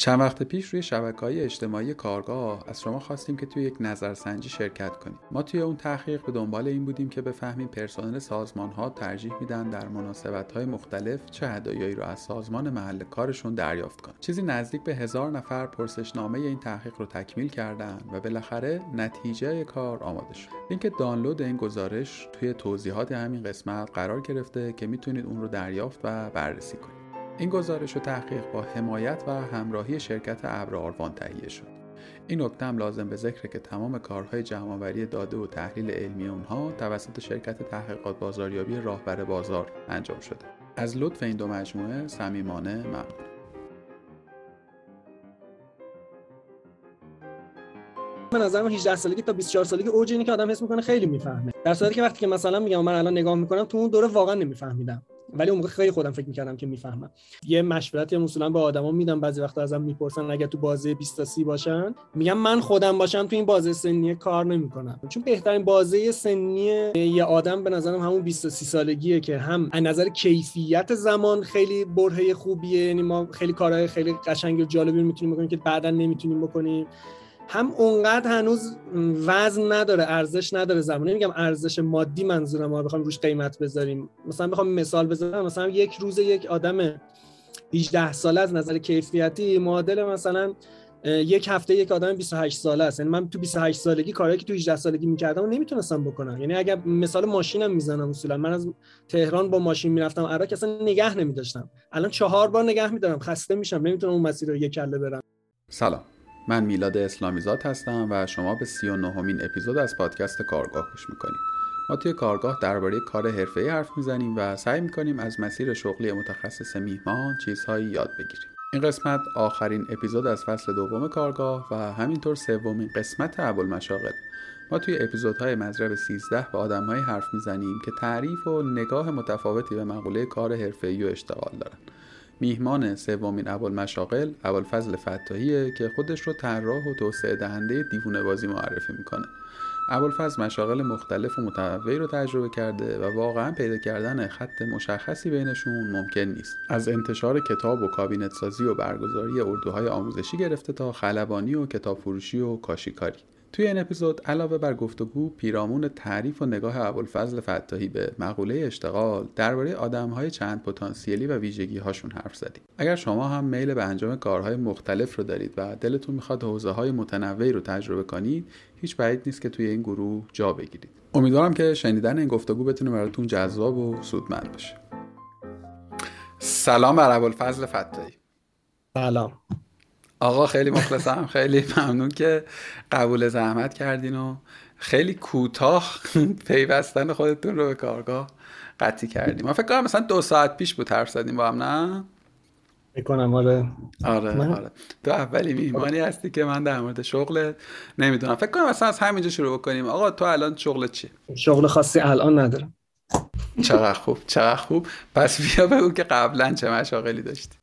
چند وقت پیش روی شبکه های اجتماعی کارگاه از شما خواستیم که توی یک نظرسنجی شرکت کنیم. ما توی اون تحقیق به دنبال این بودیم که بفهمیم پرسنل سازمان ها ترجیح میدن در مناسبت های مختلف چه هدایایی رو از سازمان محل کارشون دریافت کنن. چیزی نزدیک به هزار نفر پرسشنامه این تحقیق رو تکمیل کردن و بالاخره نتیجه کار آماده شد. لینک دانلود این گزارش توی توضیحات همین قسمت قرار گرفته که می‌تونید اون رو دریافت و بررسی کنید. این گزارش و تحقیق با حمایت و همراهی شرکت ابر آروان تهیه شد. این نکته هم لازم به ذکره که تمام کارهای جمعآوری داده و تحلیل علمی اونها توسط شرکت تحقیقات بازاریابی راهبر بازار انجام شده. از لطف این دو مجموعه صمیمانه ممنون. به نظر من 18 سالگی تا 24 سالگی اوج اینه که آدم حس می‌کنه خیلی می‌فهمه. در صورتی که وقتی که مثلا میگم من الان نگاه می‌کنم تو اون دوره واقعا نمیفهمیدم. ولی اون خیلی خودم فکر می‌کردم که می‌فهمم. یه مشورتی اصولا به آدما میدم بعضی وقتا ازم می‌پرسن اگه تو بازه 20 تا 30 باشن. میگم من خودم باشم تو این بازه سنی کار نمی‌کنم. چون بهترین بازه سنی یه آدم به نظرم همون 20 تا 30 سالگیه که هم از نظر کیفیت زمان خیلی برهه خوبیه. یعنی ما خیلی کارهای خیلی قشنگ و جالبی می‌تونیم بکنیم که بعدا نمی‌تونیم بکنیم. هم اونقدر هنوز وزن نداره ارزش نداره زمان. نمیگم ارزش مادی منظورم ما بخوام روش قیمت بذاریم. مثلا بخوام مثال بزنم مثلا یک روز یک آدم 18 ساله از نظر کیفیتی معادل مثلا یک هفته یک آدم 28 ساله است. یعنی من تو 28 سالگی کاری که تو 18 سالگی می‌کردم نمی‌تونستم بکنم. یعنی اگر مثال ماشینم می‌زنم اصولا. من از تهران با ماشین می‌رفتم عراق اصلا نگه نمیداشتم. الان چهار بار نگه میدارم. خسته میشم. نمی‌تونم اون مسیر رو یک کله برم. سلام. من میلاد اسلامیزاد هستم و شما به سی و نهمین اپیزود از پادکست کارگاه گوش می‌کنید. ما توی کارگاه درباره کار حرفه‌ای حرف می‌زنیم و سعی می‌کنیم از مسیر شغلی متخصص میهمان چیزهایی یاد بگیریم. این قسمت آخرین اپیزود از فصل دوم کارگاه و همینطور سومین قسمت ابوالمشاغل. ما توی اپیزودهای مزرب 13 به آدمهایی حرف می‌زنیم که تعریف و نگاه متفاوتی به مقوله کار حرفه‌ای و اشتغال دارن. میهمان سومین ابوالمشاغل ابوالفضل فتاحیه که خودش رو طراح و توسعه دهنده دیوونه بازی معرفی می‌کنه. ابوالفضل مشاغل مختلف و متنوعی رو تجربه کرده و واقعا پیدا کردن خط مشخصی بینشون ممکن نیست. از انتشار کتاب و کابینت سازی و برگزاری اردوهای آموزشی گرفته تا خلبانی و کتاب فروشی و کاشیکاری. توی این اپیزود علاوه بر گفتگو پیرامون تعریف و نگاه ابوالفضل فتاحی به مقوله اشتغال درباره آدمهای چند پتانسیلی و ویژگی هاشون حرف زدیم. اگر شما هم میل به انجام کارهای مختلف رو دارید و دلتون می‌خواد حوزه های متنوعی رو تجربه کنید هیچ بعید نیست که توی این گروه جا بگیرید. امیدوارم که شنیدن این گفتگو بتونه براتون جذاب و سودمند باشه. سلام بر ابوالفضل فتاحی. سلام. آقا خیلی مخلصم. خیلی ممنون که قبول زحمت کردین و خیلی کوتاه پیوستن خودتون رو به کارگاه قطعی کردیم. من فکر کنم مثلا دو ساعت پیش بود حرف زدیم با هم نه؟ می‌کنم آره. آره من... آره. تو اولی میهمانی هستی که من در مورد شغل نمی‌دونم. فکر کنم مثلا از همینجا شروع بکنیم. آقا تو الان شغل چی شغل خاصی الان ندارم. چقدر خوب چقدر خوب. پس بیا بگو که قبلا چه مشاغلی داشتی.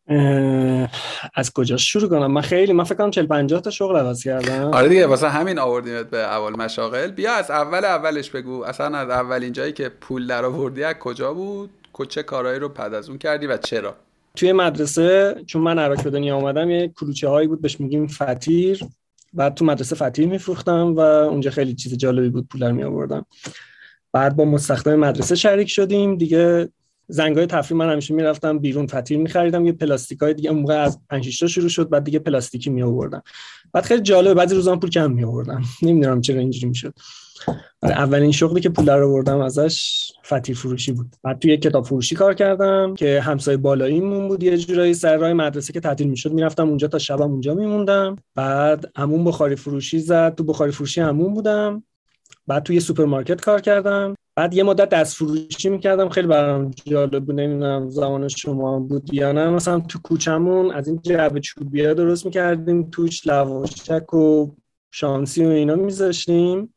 از کجا شروع کنم؟ من خیلی من فکر کنم 40 50 تا شغل عوض کردم. آره دیگه واسه همین آوردیمت به اول مشاغل. بیا از اول اولش بگو. اصلا از اولین جایی که پول در آوردی از کجا بود؟ چه کارهایی رو پد از اون کردی و چرا؟ توی مدرسه چون من عراق به دنیا آمدم یه کلوچه هایی بود بهش میگیم فتیر. بعد تو مدرسه فتیر میفروختم و اونجا خیلی چیز جالبی بود پول می آوردم بعد با مستخدم مدرسه شریک شدیم. دیگه زنگای تفریح من همیشه می‌رفتم بیرون فتیر میخریدم. یه پلاستیکای دیگه اون موقع از 5 تا شروع شد بعد دیگه پلاستیکی می آوردم بعد خیلی جالبه بعضی روزا پول کم می آوردم نمی‌دونم چرا اینجوری می‌شد. آره، اولین شغلی که پول در آوردم ازش فتیر فروشی بود. بعد توی کتاب فروشی کار کردم که همسایه بالاییمون بود. یه جورایی سر راه مدرسه که تعطیل می‌شد می‌رفتم اونجا تا شبم اونجا میموندم. بعد عموم بخاری فروشی زد. تو بخاری فروشی عموم بودم. بعد توی سوپرمارکت کار کردم. بعد یه مدت دست فروشی می‌کردم. خیلی برام جالب بود. نمی‌دونم زمان شما بود یا نه. مثلا تو کوچمون از این جعبه چوبیا درست می‌کردیم. توش لواشک و شانسی و اینا میذاشتیم.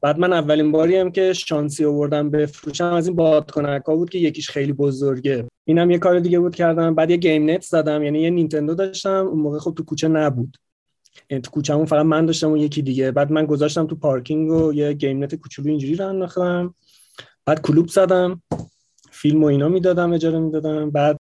بعد من اولین باری هم که شانسی آوردم بفروشم از این بادکنک ها بود که یکیش خیلی بزرگه. اینم یه کار دیگه بود کردم. بعد یه گیم نت زدم. یعنی یه نینتندو داشتم. اون موقع خب تو کوچه نبود. تو کوچمون فقط من داشتم و یکی دیگه. بعد من گذاشتم تو پارکینگ و یه گیم نت کوچولو اینجوری رو انداختم. بعد کلوب زدم. فیلم و اینا می‌دادم اجاره می‌دادم. بعد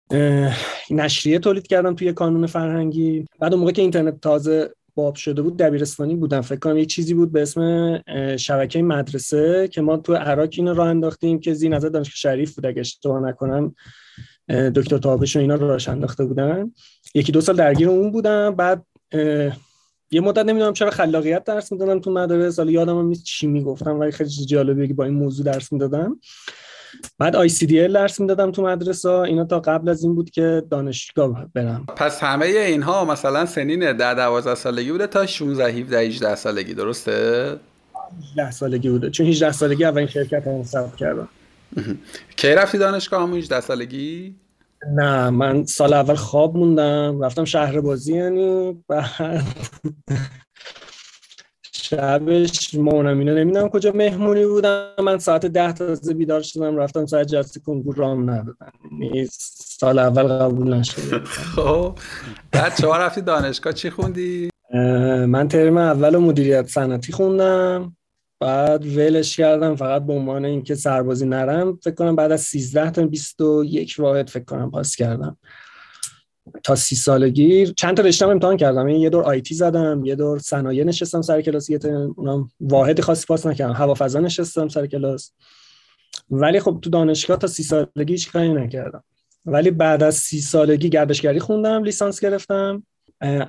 نشریه تولید کردم توی کانون فرهنگی. بعد اون موقع که اینترنت تازه باب شده بود دبیرستانی بودم. فکر کنم یه چیزی بود به اسم شبکه مدرسه که ما تو عراق اینو راه انداختیم که زیر نظر دانشگاه شریف بود. اگه اشتباه نکنم دکتر تابش و اینا راش انداخته بودن. یکی دو سال درگیر اون بودم. بعد یه مدت نمی‌دونم چرا خلاقیت درس می‌دادم تو مدرسه حالا یادم نیست چی می‌گفتم ولی خیلی جالبه که با این موضوع درس می‌دادم. بعد آی سی دی ال درس می‌دادم تو مدرسه. اینا تا قبل از این بود که دانشگاه برم. پس همه اینها مثلا سنین در 12 سالگی بوده تا 16 17 18 سالگی. درسته؟ 18 سالگی بوده. چون 18 سالگی اولین شرکت هم ثبت کردم. کی رفتی دانشگاه همون 18 سالگی؟ نه من سال اول خواب موندم رفتم شهر بازی یعنی بعد شبش مامانم اینا نمی‌دونم کجا مهمونی بودم. من ساعت ده تازه بیدار شدم رفتم ساعت جلسه کنکور رام ندادن یعنی سال اول قبول نشد خب بعد شما رفتی دانشگاه چی خوندی؟ من ترم اول مدیریت صنعتی خوندم. بعد ولش کردم فقط به عنوان اینکه سربازی نرم فکر کنم بعد از 13 تا 21 واحد فکر کنم پاس کردم. تا سی سالگی چند تا رشته امتحان کردم. یعنی یه دور آیتی زدم یه دور صنایع نشستم سر کلاس یه اونم واحد خاصی پاس نکردم. هوافضا نشستم سر کلاس. ولی خب تو دانشگاه تا سی سالگی هیچ کاری نکردم. ولی بعد از سی سالگی گردشگری خوندم لیسانس گرفتم.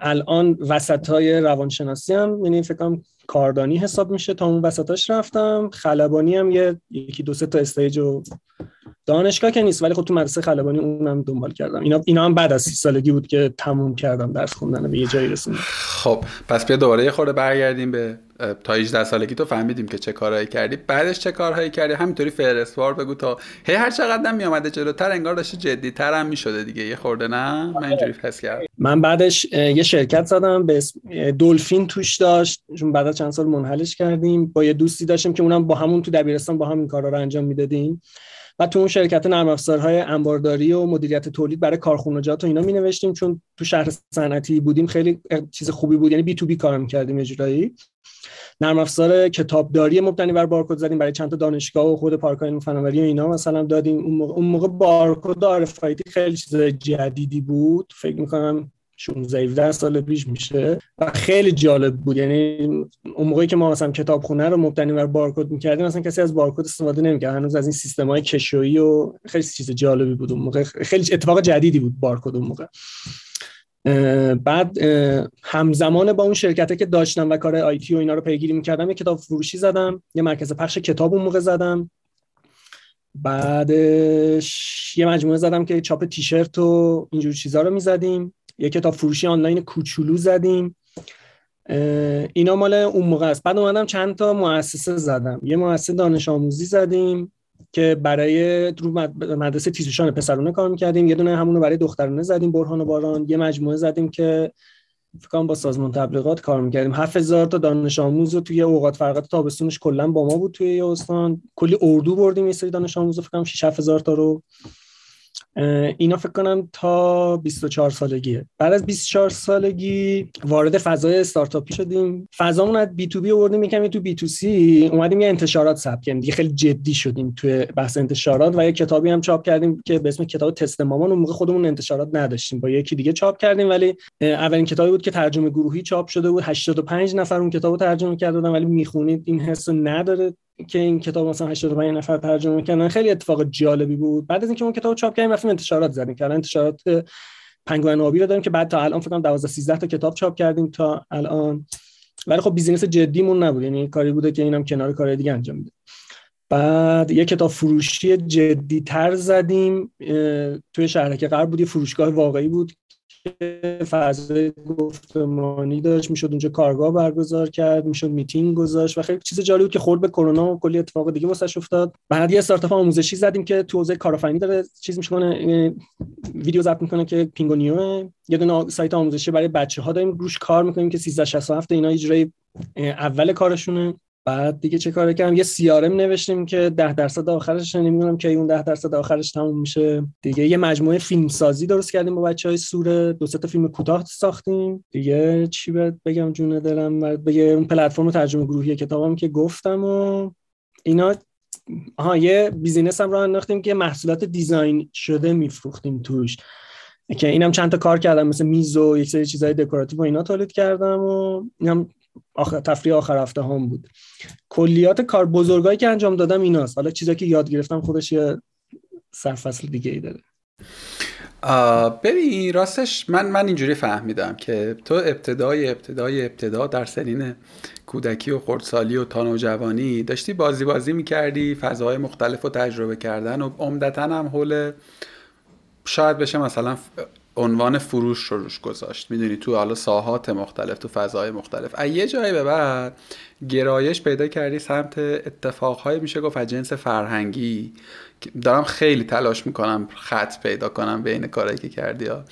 الان وسط های روانشناسی هم یعنی فکر کنم کاردانی حساب میشه تا اون وسطاش رفتم. خلبانی هم یه یکی دو سه تا استیج و دانشگاه که نیست ولی خب تو مدرسه خلبانی اونم دنبال کردم. اینا اینا هم بعد از سی سالگی بود که تموم کردم درس خوندن به یه جایی رسوندم. خب پس بیا دوباره یه خورده برگردیم به تا 18 سالگی تو فهمیدیم که چه کارهایی کردی. بعدش چه کارهایی کردی؟ همینطوری فهرستوار بگو تا هی هر چقدر می اومده جلوتر انگار داشته جدی‌تر هم می‌شده دیگه. یه خورده نه؟ من اینجوری حس کردم. من بعدش یه شرکت زدم به اسم دلفین توش داشت. چون بعد چند سال منحلش کردیم. با یه دوستی داشتیم که اونم با همون تو دبیرستان با همین کارا رو انجام می‌دادیم. و تو اون شرکت نرم افزارهای انبارداری و مدیریت تولید برای کارخونجات و اینا می نوشتیم چون تو شهر صنعتی بودیم خیلی چیز خوبی بود. یعنی بی تو بی کار می‌کردیم یه جورایی. نرم افزار کتابداری مبتنی بر بارکد زدیم برای چند تا دانشگاه و خود پارک فناوری و اینا. مثلا دادیم اون موقع, اون موقع بارکد خیلی چیز جدیدی بود. فکر می‌کنم 16 17 سال پیش میشه و خیلی جالب بود. یعنی اون موقعی که ما مثلا کتابخونه رو مبتنی بر بارکد می‌کردیم مثلا کسی از بارکد استفاده نمی‌کرد. هنوز از این سیستم های کشویی و خیلی چیز جالبی بود اون موقع. خیلی اتفاق جدیدی بود بارکد اون موقع. بعد همزمان با اون شرکته که داشتم و کار آیتی و اینا رو پیگیری می‌کردم یه کتاب فروشی زدم یه مرکز پخش کتاب اون موقع زدم. بعدش یه مجموعه زدم که چاپ تیشرت و اینجور چیزا رو می‌زدیم. یه کتاب فروشی آنلاین کوچولو زدیم. اینا مال اون موقع است. بعد اومدم چند تا مؤسسه زدم. یه مؤسسه دانش آموزی زدیم که برای رو مدرسه تیزوشان پسرونه کار می‌کردیم. یه دونه همونو برای دخترونه زدیم برهان و باران. یه مجموعه زدیم که فکر با سازمان تبلیغات کار می‌کردیم. 7000 تا دانش آموز توی اوقات فرقات تابستونش کلا با ما بود توی استان. کلی اردو بردیم یه سری دانش آموز فکر کنم 6 7000 تا رو. اینا فکر کنم تا 24 سالگیه. بعد از 24 سالگی وارد فضای استارتاپی شدیم. فضامون از بی تو بی آوردیم یکم تو بی تو سی اومدیم یه انتشارات ثبت کردیم. دیگه خیلی جدی شدیم توی بحث انتشارات و یه کتابی هم چاپ کردیم که به اسم کتاب تست مامان. اون موقع خودمون انتشارات نداشتیم. با یکی دیگه چاپ کردیم ولی اولین کتابی بود که ترجمه گروهی چاپ شده بود. 85 نفر اون کتابو ترجمه کرده بودن ولی می‌خونید این حس نداره. که این کتاب مثلا 85 نفر ترجمه کردن خیلی اتفاق جالبی بود. بعد از اینکه اون کتاب چاپ کردیم رفتیم انتشارات زدیم. الان انتشارات پنگوئن آبی رو داریم که بعد تا الان فکر کنم 12 13 تا کتاب چاپ کردیم تا الان. ولی خب business جدیمون نبود. یعنی کاری بوده که اینم کنار کار دیگه انجام میده بعد یه کتاب فروشی جدی تر زدیم توی شهرک غرب بود یه فروشگاه واقعی بود فضای گفتمانی داشت می‌شد اونجا کارگاه برگزار کرد می‌شد میتینگ گذاشت و خیلی چیز جالبی بود که خورد به کرونا و کلی اتفاق دیگه واسش افتاد. بعد یه استارتاپ آموزشی زدیم که تو حوزه کارآفرینی داره چیز می‌کنه ویدیو ضبط می‌کنه که پینگونیو. یه دونه سایت آموزشی برای بچه ها داریم روش کار می‌کنیم که 1367 اینا اجرای اول کارشونه. بعد دیگه چه کار کردم یه سریالم نوشتیم که ده درصد آخرش نمی‌دونم که اون ده درصد آخرش تموم میشه. دیگه یه مجموعه فیلم سازی درست کردیم با بچه های سوره. دو تا فیلم کوتاه ساختیم. دیگه چی بگم جون دلم؟ بگه اون پلتفرم ترجمه گروهی کتابم که گفتم و اینا. آها یه business هم راه انداختیم که محصولات design شده میفروختیم توش. که اینم چند تا کار کردم مثل میز و یک سری چیزای دکوراتیو و اینا تولید کردم و اینم آخر تفریح آخر هفته هم بود. کلیات کار بزرگایی که انجام دادم ایناست. حالا چیزایی که یاد گرفتم خودش یه سرفصل دیگه ای داره ببین راستش من من اینجوری فهمیدم که تو ابتدای ابتدای ابتدا در سنین کودکی و خردسالی و تا نوجوانی داشتی بازی بازی می‌کردی فضاهای مختلف رو تجربه کردن و عمدتا هم حول شاید بشه مثلا عنوان فروش رو روش گذاشت. می‌دونی تو حالا ساحات مختلف تو فضاهای مختلف. از یه جایی به بعد گرایش پیدا کردی سمت اتفاقهای میشه گفت از جنس فرهنگی. دارم خیلی تلاش می‌کنم خط پیدا کنم بین کارهایی که کردی ها.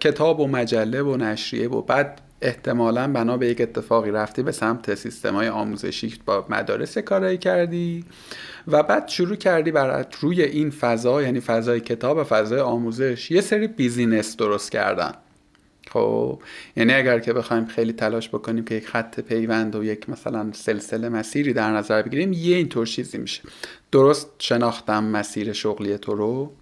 کتاب و مجله و نشریه و بعد احتمالا بنا به یک اتفاقی رفتی به سمت سیستم های آموزشی با مدارس کارایی کردی و بعد شروع کردی بر روی این فضا یعنی فضای کتاب و فضای آموزش یه سری بیزینس درست کردن. خب یعنی اگر که بخوایم خیلی تلاش بکنیم که یک خط پیوند و یک مثلا سلسله مسیری در نظر بگیریم یه اینطور چیزی میشه. درست شناختم مسیر شغلی تو رو؟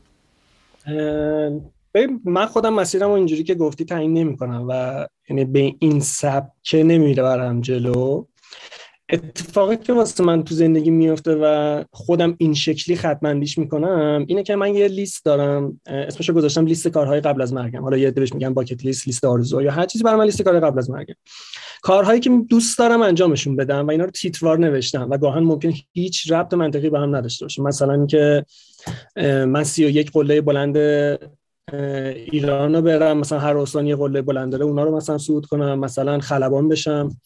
من خودم مسیرم رو اینجوری که گفتی تعیین نمی کنم و یعنی به این سبکه نمیره برم جلو. اتفاقی که واسه من تو زندگی میفته و خودم این شکلی ختمندیش می‌کنم اینه که من یه لیست دارم اسمش رو گذاشتم لیست کارهای قبل از مرگم. حالا یه بهش میگن باکت لیست لیست آرزو یا هر چیزی برای من لیست کار قبل از مرگم. کارهایی که دوست دارم انجامشون بدم و اینا رو تیتروار نوشتم و گاهن ممکن هیچ ربط منطقی به هم نداشته باشه. مثلا اینکه من 31 قله بلند ایران رو برم مثلا هر استان یه قله بلند داره اونا رو مثلا صعود کنم مثلا خلبان بشم.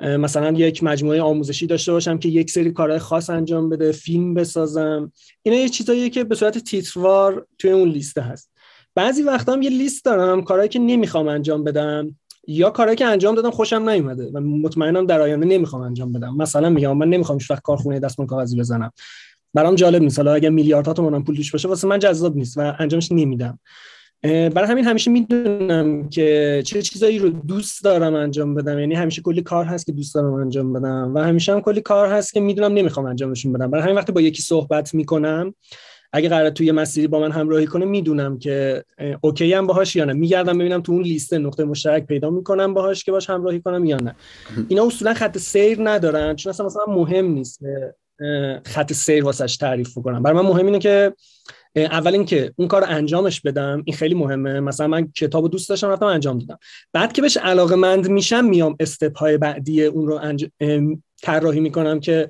مثلا یک مجموعه آموزشی داشته باشم که یک سری کارهای خاص انجام بده فیلم بسازم. اینا یه چیزاییه که به صورت تیتروار توی اون لیست هست. بعضی وقتا هم یه لیست دارم کارهایی که نمی‌خوام انجام بدم یا کارهایی که انجام دادم خوشم نیومده و مطمئنم در آینده نمی‌خوام انجام بدم. مثلا میگم من نمی‌خوام هیچ کارخونه دستمال کاغذی بزنم. برام جالب نیست. حالا اگه میلیاردها تومن پول توش باشه واسه من جذاب نیست و انجامش نمیدم. برای همین همیشه می‌دونم که چه چیزایی رو دوست دارم انجام بدم. یعنی همیشه کلی کار هست که دوست دارم انجام بدم و همیشه هم کلی کار هست که می‌دونم نمی‌خوام انجامشون بدم. برای همین وقتی با یکی صحبت می‌کنم اگه قرار توی مسیری با من همراهی کنه می‌دونم که اوکی هم باهاش یا نه. میگردم ببینم تو اون لیست نقطه مشترک پیدا می‌کنم باهاش که باش همراهی کنم یا نه. اینا اصولا خط سیر ندارن چون اصلا مثلا مهم نیست. خط سیر واسش تعریف کنم برای من مهم اینه که اول اینکه اون کار انجامش بدم این خیلی مهمه. مثلا من کتاب دوست داشتم رفتم انجام دادم. بعد که بهش علاقه مند میشم میام استپ های بعدی اون رو انج... طراحی می‌کنم که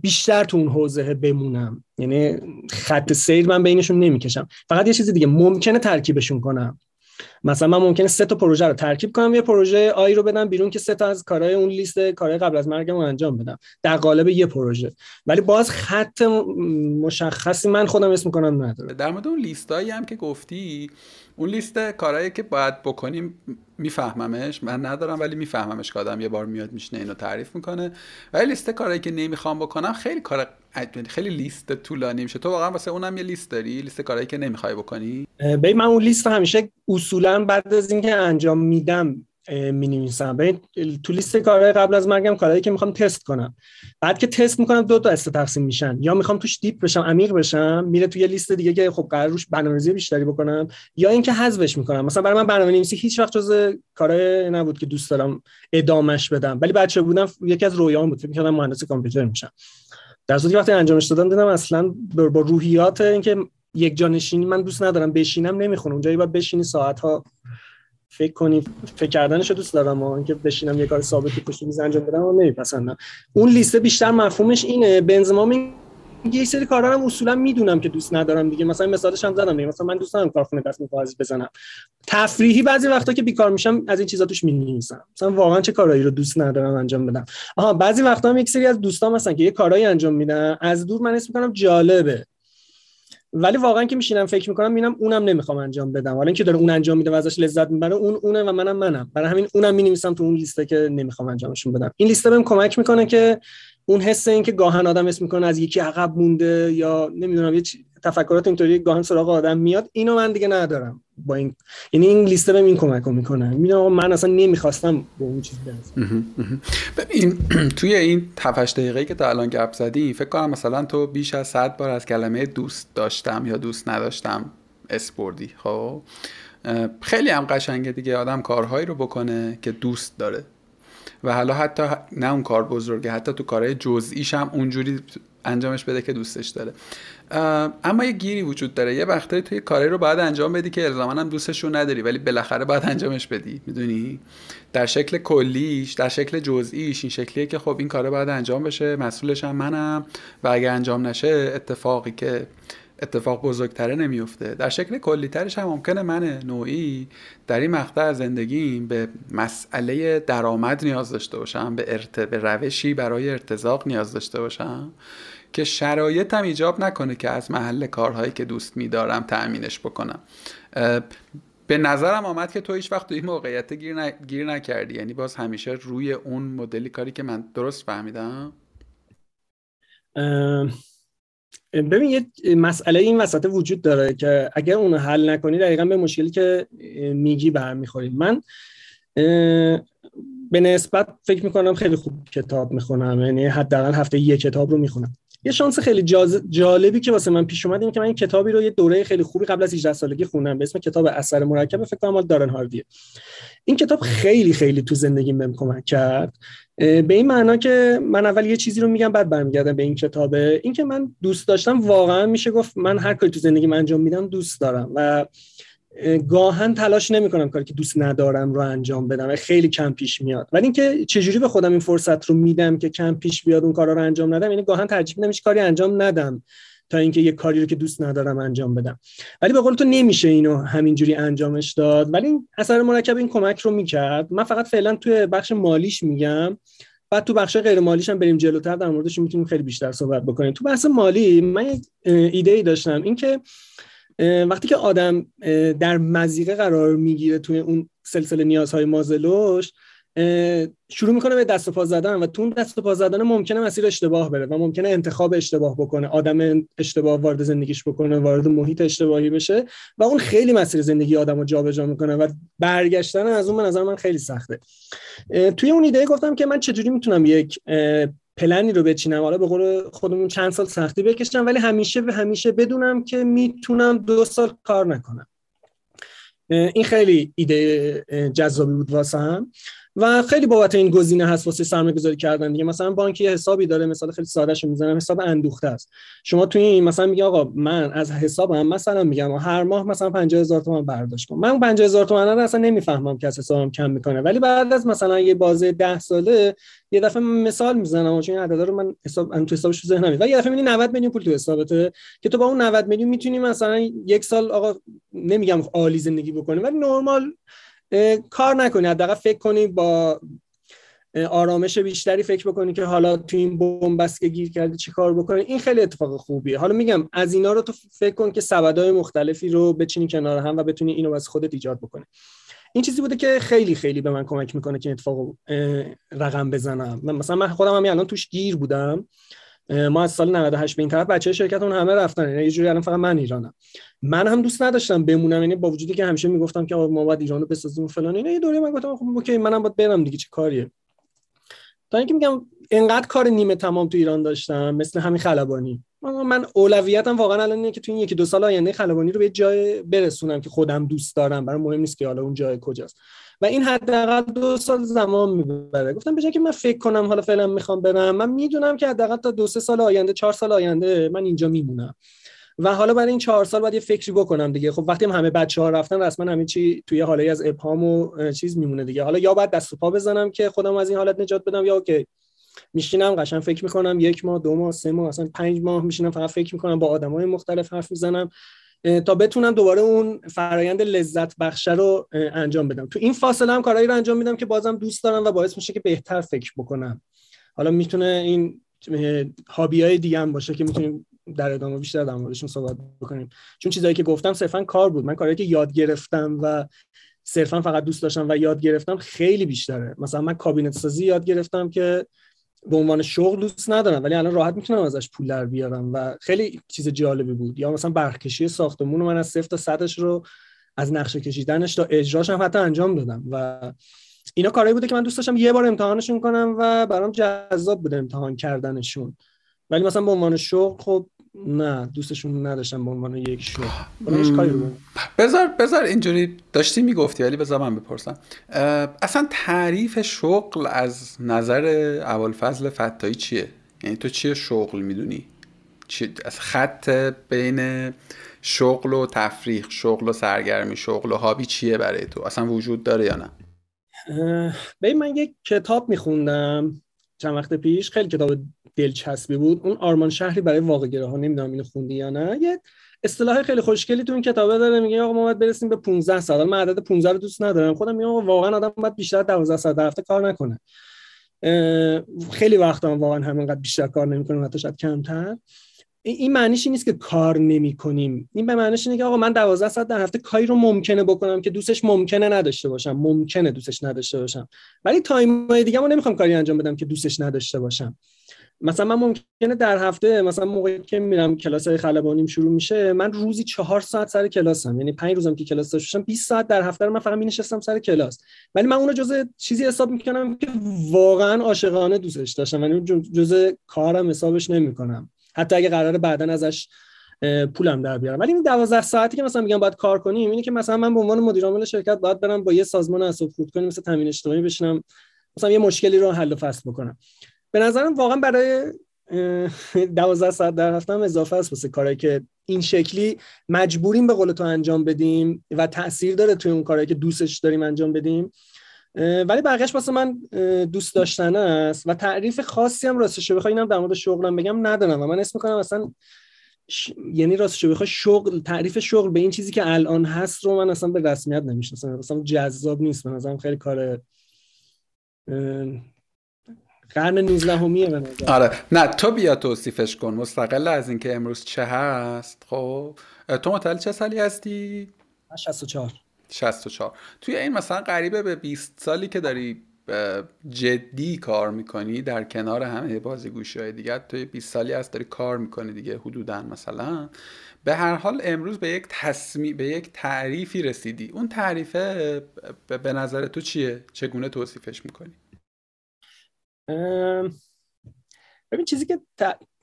بیشتر تو اون حوزه بمونم. یعنی خط سیر من بینشون نمی‌کشم. فقط یه چیزی دیگه ممکنه ترکیبشون کنم. مثلا من ممکنه سه تا پروژه رو ترکیب کنم یه پروژه آی رو بدم بیرون که سه تا از کارهای اون لیست کارهای قبل از مرگم رو انجام بدم. در قالب یه پروژه. ولی باز خط مشخصی من خودم اسم کنم نداره. در مورد اون لیستایی هم که گفتی اون لیست کارهایی که باید بکنیم میفهممش. من ندارم ولی میفهممش که آدم یه بار میاد میشنه اینو تعریف می‌کنه. ولی لیست کارهایی که نمی‌خوام بکنم خیلی کار خیلی لیست طولانی میشه. تو واقعا واسه اونم یه لیست داری؟ لیست کارهایی که نمی‌خوای بکنی؟ ببین من اون لیست همیشه اصولا بعد از اینکه انجام میدم می نویسم تو لیست کارهای قبل از مرگم کارهایی که می‌خوام تست کنم. بعد که تست می‌کنم دو تا است تقسیم میشن. یا می‌خوام توش دیپ بشم عمیق بشم میره توی لیست دیگه که خب قرار روش برنامه‌ریزی بیشتری بکنم یا اینکه حذفش می‌کنم. مثلا برای من برنامه نویسی هیچ وقت جز کارهای نبود که دوست دارم ادامش بدم. ولی بچه بودم یکی از رویاهام بود. فکر می‌کردم مهندس کامپیوتر میشم. در صورتی وقتی انجامش دادم دیدم اصلا با روحیات اینکه یک جانشینی من دوست ندارم بشینم نمی‌خونه اونجایی باید بشینی ساعت ها فکر کنی فکر کردنش رو دوست دارم و اینکه بشینم یه کار ثابتی پشت میز انجام بدم و نمیپسندم. اون لیست بیشتر مفهومش اینه. بنزما یه سری کارا هم اصولا می‌دونم که دوست ندارم دیگه. مثلا مثالش هم زدم دیگه. مثلا من دوست ندارم کارخونه دست کاغذی بزنم. تفریحی بعضی وقتا که بیکار میشم از این چیزا توش می‌نویسم. مثلا واقعا چه کارهایی رو دوست ندارم انجام بدم. آها بعضی وقتا هم یک سری از دوستان مثلا که یه کارهایی انجام میدن. از دور من اسم می‌کنم جالبه. ولی واقعا که میشینم فکر می‌کنم می‌بینم اونم نمی‌خوام انجام بدم. حالا اینکه داره اون انجام میده و ازش لذت می‌بره اون اونه و منم منم. برای همین اونم می‌نویسم تو اون لیسته که نمی‌خوام انجامشون بدم. این لیسته بهم کمک می‌کنه که اون حس این که گاهن آدم اسم می‌کنه از یکی عقب مونده یا نمی‌دونم یه تفکرات اینطوری گاهن سراغ آدم میاد اینو من دیگه ندارم با این یعنی این لیسته بهم این کمک می‌کنه. می‌دونم من اصلا نمی‌خواستم به اون چیز برسم ببین توی این 7 دقیقه که تا الان گپ زدی فکر کنم مثلا تو بیش از 100 بار از کلمه دوست داشتم یا دوست نداشتم اسپوردی خب؟ خیلی هم قشنگه دیگه آدم کارهایی رو بکنه که دوست داره. و حالا حتی نه اون کار بزرگه حتی تو کارهای جزئیش هم اونجوری انجامش بده که دوستش داره. اما یه گیری وجود داره. یه وقتایی توی کاری رو باید انجام بدی که الزاما هم دوستشون نداری ولی بالاخره باید انجامش بدی. می‌دونی؟ در شکل کلیش در شکل جزئیش این شکلیه که خب این کار باید انجام بشه. مسئولش هم منم. و اگه انجام نشه اتفاقی که اتفاق بزرگتره نمیفته. در شکل کلیترش هم ممکنه من نوعی در این مقطع زندگیم به مسئله درآمد نیاز داشته باشم به, ارت... به روشی برای ارتزاق نیاز داشته باشم که شرایطم ایجاب نکنه که از محل کارهایی که دوست میدارم تأمینش بکنم. به نظرم آمد که تو هیچ وقت تو این موقعیت گیر, گیر نکردی. یعنی باز همیشه روی اون مدلی کاری که من درست فهمیدم. ببین یه مسئله این وسط وجود داره که اگر اونو حل نکنی دقیقا به مشکلی که میگی برمیخوری. من به نسبت فکر می‌کنم خیلی خوب کتاب می‌خونم. یعنی حداقل هفته یک کتاب رو می‌خونم. یه شانس خیلی جالبی که واسه من پیش اومد اینه که من این کتابی رو یه دوره خیلی خوبی قبل از 18 سالگی خوندم به اسم کتاب اثر مرکب. فکر کنم دارن هاردیه. این کتاب خیلی خیلی تو زندگیم بهم کمک کرد. به این معنا که من اول یه چیزی رو میگم بعد برمیگردم به این کتابه. این که من دوست داشتم واقعا میشه گفت من هر کاری تو زندگی انجام میدم دوست دارم. و گاهن تلاش نمی‌کنم کاری که دوست ندارم رو انجام بدم و خیلی کم پیش میاد. ولی اینکه چجوری به خودم این فرصت رو میدم که کم پیش بیاد اون کارا رو انجام ندم یعنی گاهن ترجیح میدم کاری انجام ندم تا اینکه یه کاری رو که دوست ندارم انجام بدم. ولی به قول تو نمیشه اینو همینجوری انجامش داد. ولی این اثر مرکب این کمک رو می‌کرد. من فقط فعلا توی بخش مالیش میگم. بعد تو بخش غیر مالیش هم بریم جلوتر در موردش می‌تونیم خیلی بیشتر صحبت بکنیم. تو بحث مالی من ایده ای داشتم. اینکه وقتی که آدم در مزیقه قرار می‌گیره توی اون سلسله نیازهای مازلوش شروع می‌کنه به دست و پا زدن و تو دست و پا زدن ممکنه مسیر اشتباه بره و ممکنه انتخاب اشتباه بکنه آدم اشتباه وارد زندگیش بکنه وارد محیط اشتباهی بشه و اون خیلی مسیر زندگی آدم رو جابجا می‌کنه و برگشتن از اون به نظر من خیلی سخته. توی اون ایده گفتم که من چجوری می‌تونم یک پلنی رو بچینم. حالا به قول خودمون چند سال سختی بکشم ولی همیشه به همیشه بدونم که می‌تونم دو سال کار نکنم. این خیلی ایده جذابی بود واسه و خیلی بابت این گزینه هست واسه سرمایه گذاری کردن دیگه. مثلا بانک یه حسابی داره مثال خیلی ساده شو می‌زنم حساب اندوخته است. شما توی این مثلا میگه آقا من از حسابم مثلا میگم هر ماه مثلا 50000 تومان برداشت کن. من 50000 تومان رو اصلا نمی‌فهمم که از حسابم کم می‌کنه. ولی بعد از مثلا یه بازه 10 ساله یه دفعه مثال می‌زنم چون این عددا رو من حساب تو حسابش تو ذهنم و یه دفعه می‌بینی 90 میلیون پول تو حسابته که تو با اون 90 میلیون می‌تونی مثلا یک سال آقا نمیگم عالی زندگی بکنی ولی نرمال کار نکنی. حداقل فکر کنی با آرامش بیشتری فکر بکنی که حالا تو این بنبست که گیر کردی چی کار بکنی. این خیلی اتفاق خوبیه. حالا میگم از اینا رو تو فکر کن که سبدهای مختلفی رو بچینی کنار هم و بتونی اینو از خودت ایجاد بکنی. این چیزی بوده که خیلی خیلی به من کمک می‌کنه که اتفاق رقم بزنم. مثلا من خودم هم الان توش گیر بودم. ما از سال 98 به این طرف بچه شرکتمون همه رفتن. یعنی یه جوری الان فقط من ایرانم. من هم دوست نداشتم بمونم. یعنی با وجودی که همیشه می‌گفتم که ما باید ایرانو بسازیم فلان اینا یه دوره من گفتم خب اوکی منم باید برم دیگه چه کاریه؟ تا اینکه میگم انقدر کار نیمه تمام تو ایران داشتم مثل همین خلبانی. من اولویتم واقعا الان اینه که تو این یکی دو سال آینده خلبانی رو به جای برسونم که خودم دوست دارم. برای مهم نیست که حالا اون جای کجاست. و این حداقل دو سال زمان می‌بره. گفتم به که من فکر کنم حالا فعلا می‌خوام برم. من می‌دونم که حداقل تا دو سه سال آینده چهار سال آینده من اینجا میمونم. و حالا برای این چهار سال باید یه فکری بکنم دیگه. خب وقتی همه بچه ها رفتن رسما همه چی توی حاله از ابهام و چیز میمونه دیگه. حالا یا باید دست و پا بزنم که خودم از این حالت نجات بدم یا اوکی. میشینم قشنگ فکر می‌کنم یک ماه دو ماه سه ماه اصلا پنج ماه میشینم فقط فکر می‌کنم با آدمای مختلف حرف می‌زنم. تا بتونم دوباره اون فرایند لذت بخشه رو انجام بدم. تو این فاصله هم کارهایی رو انجام میدم که بازم دوست دارم و باعث میشه که بهتر فکر بکنم. حالا می‌تونه این هابی های دیگه هم باشه که می‌تونیم در ادامه بیشتر در موردشون صحبت بکنیم. چون چیزایی که گفتم صرفا کار بود. من کارهایی که یاد گرفتم و صرفا فقط دوست داشتم و یاد گرفتم خیلی بیشتره. مثلا من کابینت سازی یاد گرفتم که به عنوان شغل دوست ندارم ولی الان راحت می‌تونم ازش پول در بیارم و خیلی چیز جالبی بود. یا مثلا برقکشی ساختمون من از صفر تا صدش رو از نقشه کشیدنش تا اجراش هم حتی انجام دادم و اینا کارهایی بوده که من دوست داشتم یه بار امتحانشون کنم و برام جذاب بوده امتحان کردنشون. ولی مثلا به عنوان شغل خب نه دوستشون نداشتم به عنوان یک شغل بذار بذار اینجوری داشتی می‌گفتی ولی بذار من بپرسم. اصلا تعریف شغل از نظر ابوالفضل فتایی چیه؟ یعنی تو چیه شغل می‌دونی؟ از خط بین شغل و تفریح شغل و سرگرمی شغل و هابی چیه برای تو؟ اصلا وجود داره یا نه؟ ببین من یک کتاب میخوندم چند وقت پیش. خیلی کتاب دلچسبی بود. اون آرمان شهری برای واقع ها نمی‌دونم اینو خوندی یا نه یه اصطلاح خیلی خوشگلی تو این کتابه داره میگه آقا ما باید برسیم به 15 سال من عدد 15 رو دوست ندارم. خودم میگم واقعا آدم باید بیشتر 12 ساعت در هفته کار نکنه. خیلی وقتا واقعا همینقدر بیشتر کار نمی‌کنه حتی شاید کمتر. این معنیش نیست که کار نمی کنیم این به معنیش اینه که آقا من 12 ساعت در هفته کاری رو ممکنه بکنم که دوستش ممکنه نداشته باشم. ممکنه دوستش نداشته باشم. ولی تایم های دیگه ما نمی‌خوام کاری انجام بدم که دوستش نداشته باشم. مثلا من ممکنه در هفته مثلا موقعی که میرم کلاس های خلبانیم شروع میشه من روزی چهار ساعت سر کلاسم. یعنی پنج روزم که کلاس داشتم 20 ساعت در هفته رو من فقط مینشستم سر کلاس. ولی من اونو جزء چیزی حساب می‌کنم که واقعا عاشقانه دوستش داشتم. یعنی جزء کارم حسابش نمی‌کنم. حتی اگه قراره بعدا ازش پولم در بیارم. ولی این 12 ساعتی که مثلا میگم باید کار کنیم اینه که مثلا من به عنوان مدیر عامل شرکت باید برم با یه سازمان خود کنیم مثل تامین اجتماعی بشینم مثلا یه مشکلی رو حل و فصل بکنم. به نظرم واقعا برای 12 ساعت در هفته هم اضافه است واسه کاری که این شکلی مجبوریم به قول تو انجام بدیم و تاثیر داره توی اون کاری که دوستش داریم انجام بدیم. ولی بقیهش واسه من دوست داشتنه است و تعریف خاصی هم راستش رو بخوای اینم در مورد شغلم بگم ندارم و من اسم می‌کنم اصلا ش... یعنی راستش بخوای شغل تعریف شغل به این چیزی که الان هست رو من اصلا به رسمیت نمی‌شناسم. اصلا جذاب نیست به نظرم. خیلی کار قرن 19 همیه به نظر. آره. نه تو بیا توصیفش کن. مستقل از اینکه امروز چه هست خب؟ تو متولد چه سالی هستی؟ 64 64 توی این مثلا قریبه به 20 سالی که داری جدی کار می‌کنی در کنار همه بازیگوشی های دیگه توی 20 سالی هست داری کار می‌کنی دیگه حدودا مثلا. به هر حال امروز به یک تصمی به یک تعریفی رسیدی. اون تعریفه به نظر تو چیه؟ چگونه توصیفش می‌کنی؟ ببین چیزی که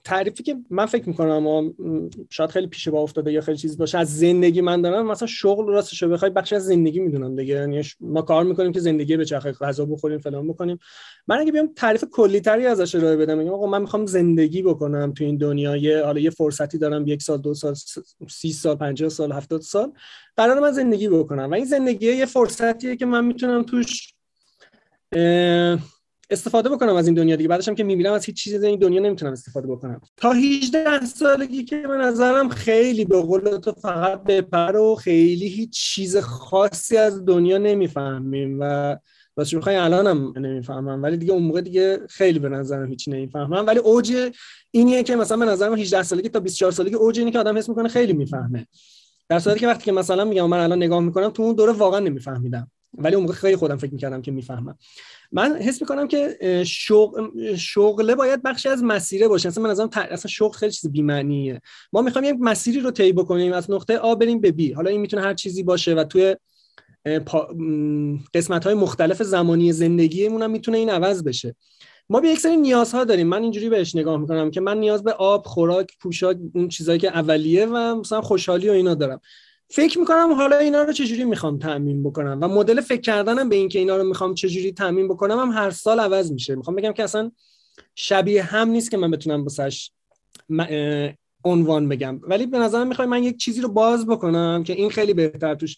تعریفی که من فکر می‌کنم و شاید خیلی پیش با افتاده یا خیلی چیز باشه از زندگی من دارم مثلا شغل راستش بخوای بخشی از زندگی می‌دونم دیگه. یعنی ما کار می‌کنیم که زندگی به چرخه غذا بخوریم فلان بکنیم. من اگه بیام تعریف کلی تری ازش ارائه بدم میگم آقا من می‌خوام زندگی بکنم تو این دنیا یه حالا یه فرصتی دارم یک سال دو سال سی سال 50 سال 70 سال قرار من زندگی بکنم. و این زندگی یه فرصتیه که من می‌تونم توش استفاده بکنم از این دنیا دیگه. بعدش هم که میمیرم از هیچ چیزی از این دنیا نمی‌تونم استفاده بکنم. تا 18 سالگی که به نظرم خیلی به قول تو فقط بپر و خیلی هیچ چیز خاصی از دنیا نمی‌فهمیم و راستش می‌خوای الانم نمی‌فهمم. ولی دیگه اون موقع دیگه خیلی به نظرم هیچ نمی‌فهمم. ولی اوج اینیه که مثلا به نظرم 18 سالگی تا 24 سالگی اوج اینه که آدم حس می‌کنه خیلی می‌فهمه. در صورتی که وقتی که مثلا میگم من الان نگاه می‌کنم تو اون دوره واقعا نمیفهمیدم. ولی اون موقع خیلی خودم فکر می‌کردم که می‌فهمم. من حس می‌کنم که شغل شغله باید بخشی از مسیره باشه. اصلا من ازم اصلا شغل خیلی چیز بی‌معنیه. ما می‌خوایم یک مسیری رو طی بکنیم از نقطه آ بریم به بی. حالا این می‌تونه هر چیزی باشه و توی قسمت های مختلف زمانی زندگیمون هم می‌تونه این عوض بشه. ما به یک سری نیازها داریم. من اینجوری بهش نگاه می‌کنم که من نیاز به آب خوراک پوشاک اون چیزایی که اولیه و مثلا خوشحالی و اینا دارم. فکر می‌کنم حالا اینا رو چجوری می‌خوام تعمین بکنم و مدل فکر کردنم به اینکه اینا رو می‌خوام چجوری تعمین بکنم هم هر سال عوض میشه. می‌خوام بگم که اصلا شبیه هم نیست که من بتونم بسش عنوان بگم. ولی به نظرم می‌خوای من یک چیزی رو باز بکنم که این خیلی بهتر توش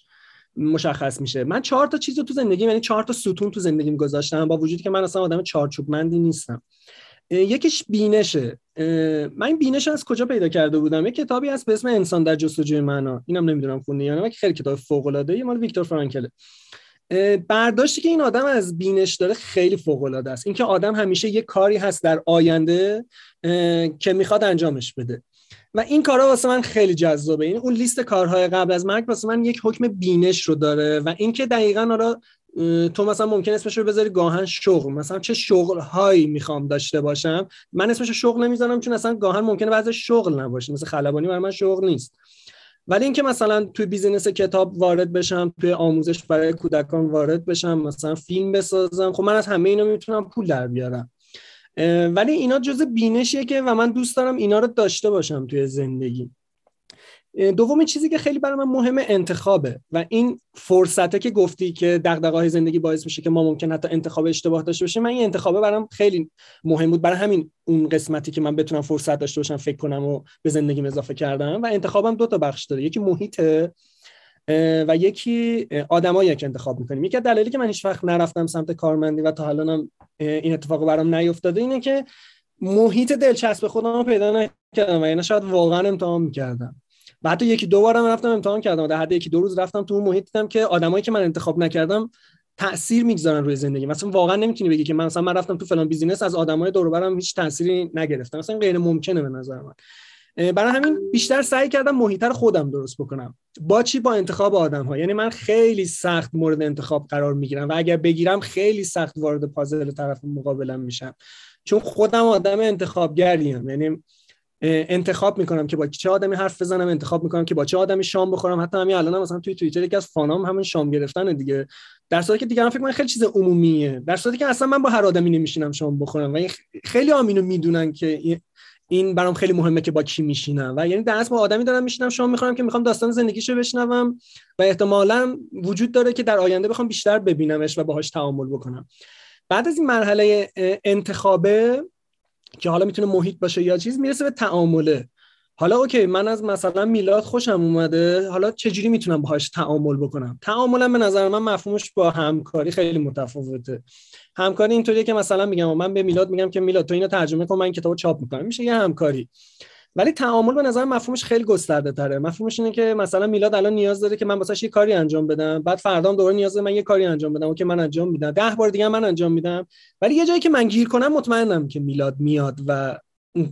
مشخص میشه. من چهار تا چیز رو تو زندگی یعنی چهار تا ستون تو زندگیم گذاشتم با وجودی که من اصلا آدم چارچوبمندی نیستم. یکیش بینشه. من بینش از کجا پیدا کرده بودم؟ یه کتابی هست به اسم انسان در جستجوی معنا. اینم نمی‌دونم خونده یا نه خیلی کتاب فوق العاده مال ویکتور فرانکل برداشتی که این آدم از بینش داره خیلی فوق العاده است. اینکه آدم همیشه یه کاری هست در آینده که می‌خواد انجامش بده. و این کارا واسه من خیلی جذابه. این اون لیست کارهای قبل از مرگ واسه من یک حکم بینش رو داره و اینکه دقیقا حالا تو مثلا ممکن اسمش رو بذاری گاهن شغل. مثلا چه شغل هایی می‌خوام داشته باشم؟ من اسمش شغل نمی‌ذارم چون اصلا گاهن ممکنه بعضی شغل نباشه. مثل خلبانی برای من شغل نیست. ولی اینکه مثلا توی بیزینس کتاب وارد بشم توی آموزش برای کودکان وارد بشم مثلا فیلم بسازم خب من از همه اینا می‌تونم پول در بیارم. ولی اینا جز بینشیه که و من دوست دارم اینا رو داشته باشم توی زندگی. دومین چیزی که خیلی برای من مهمه انتخابه و این فرصته که گفتی که دغدغه‌های زندگی باعث میشه که ما ممکن حتی انتخاب اشتباه داشته باشیم من این انتخابه برام خیلی مهم بود. برای همین اون قسمتی که من بتونم فرصت داشته باشم فکر کنم و به زندگیم اضافه کردم و انتخابم دو تا بخش داره. یکی محیطه و یکی آدمایی که انتخاب می‌کنیم. یکی دلیلی که من هیچ وقت نرفتم سمت کارمندی و تا الانم این اتفاق برام نیفتاده اینه که محیط دلچسب خودم پیدا نکردم و یعنی شاید واقعا امتحان می‌کردم. و حتی یکی دو بارم رفتم امتحان کردم. در حد یکی دو روز رفتم تو اون محیط دیدم که آدمایی که من انتخاب نکردم تاثیر می‌گذارن روی زندگی. مثلا واقعا نمی‌تونی بگی که من مثلا من رفتم تو فلان بیزینس از آدمای دور برم هیچ تأثیری نگرفتم. مثلا غیر ممکنه به نظر من. برای همین بیشتر سعی کردم محیط خودم درست بکنم. با چی؟ با انتخاب آدم ها یعنی من خیلی سخت مورد انتخاب قرار می‌گیرم و اگر بگیرم خیلی سخت وارد پازل طرف مقابلم میشم. چون خودم آدم انتخابگریم. یعنی انتخاب می‌کنم که با چه آدمی حرف بزنم انتخاب می‌کنم که با چه آدمی شام بخورم. حتی همین الان هم مثلا توی توییتر یکی از فانام همین شام گرفتن دیگه. در صورتی که دیگران فکر کنن خیلی چیز عمومیه. در صورتی که اصلا من با هر آدمی نمیشینم شام بخورم. و خیلی آمینو می‌دونن که این برام خیلی مهمه که با کی میشینم. و یعنی در با آدمی دارم میشینم شام می‌خورم که می‌خوام داستان زندگیشو بشنوم. و احتمالا وجود داره که در آینده بخوام بیشتر ببینمش و باهاش تعامل بکنم. بعد از این مرحله انتخابه که حالا می‌تونه محیط باشه یا چیز می‌رسه به تعامله. حالا اوکی من از مثلا میلاد خوشم اومده حالا چجوری می‌تونم باهاش تعامل بکنم؟ تعاملم به نظر من مفهومش با همکاری خیلی متفاوته. همکاری اینطوریه که مثلا میگم من به میلاد میگم که میلاد تو اینو ترجمه کن من کتابو چاپ می‌کنم. میشه یه همکاری. ولی تعامل به نظر مفهومش خیلی گسترده تره. مفهومش اینه که مثلا میلاد الان نیاز داره که من واسش یه کاری انجام بدم. بعد فردا دوباره نیاز داره من یه کاری انجام بدم. و که من انجام میدم. ده بار دیگه من انجام میدم. ولی یه جایی که من گیر کنم مطمئنم که میلاد میاد و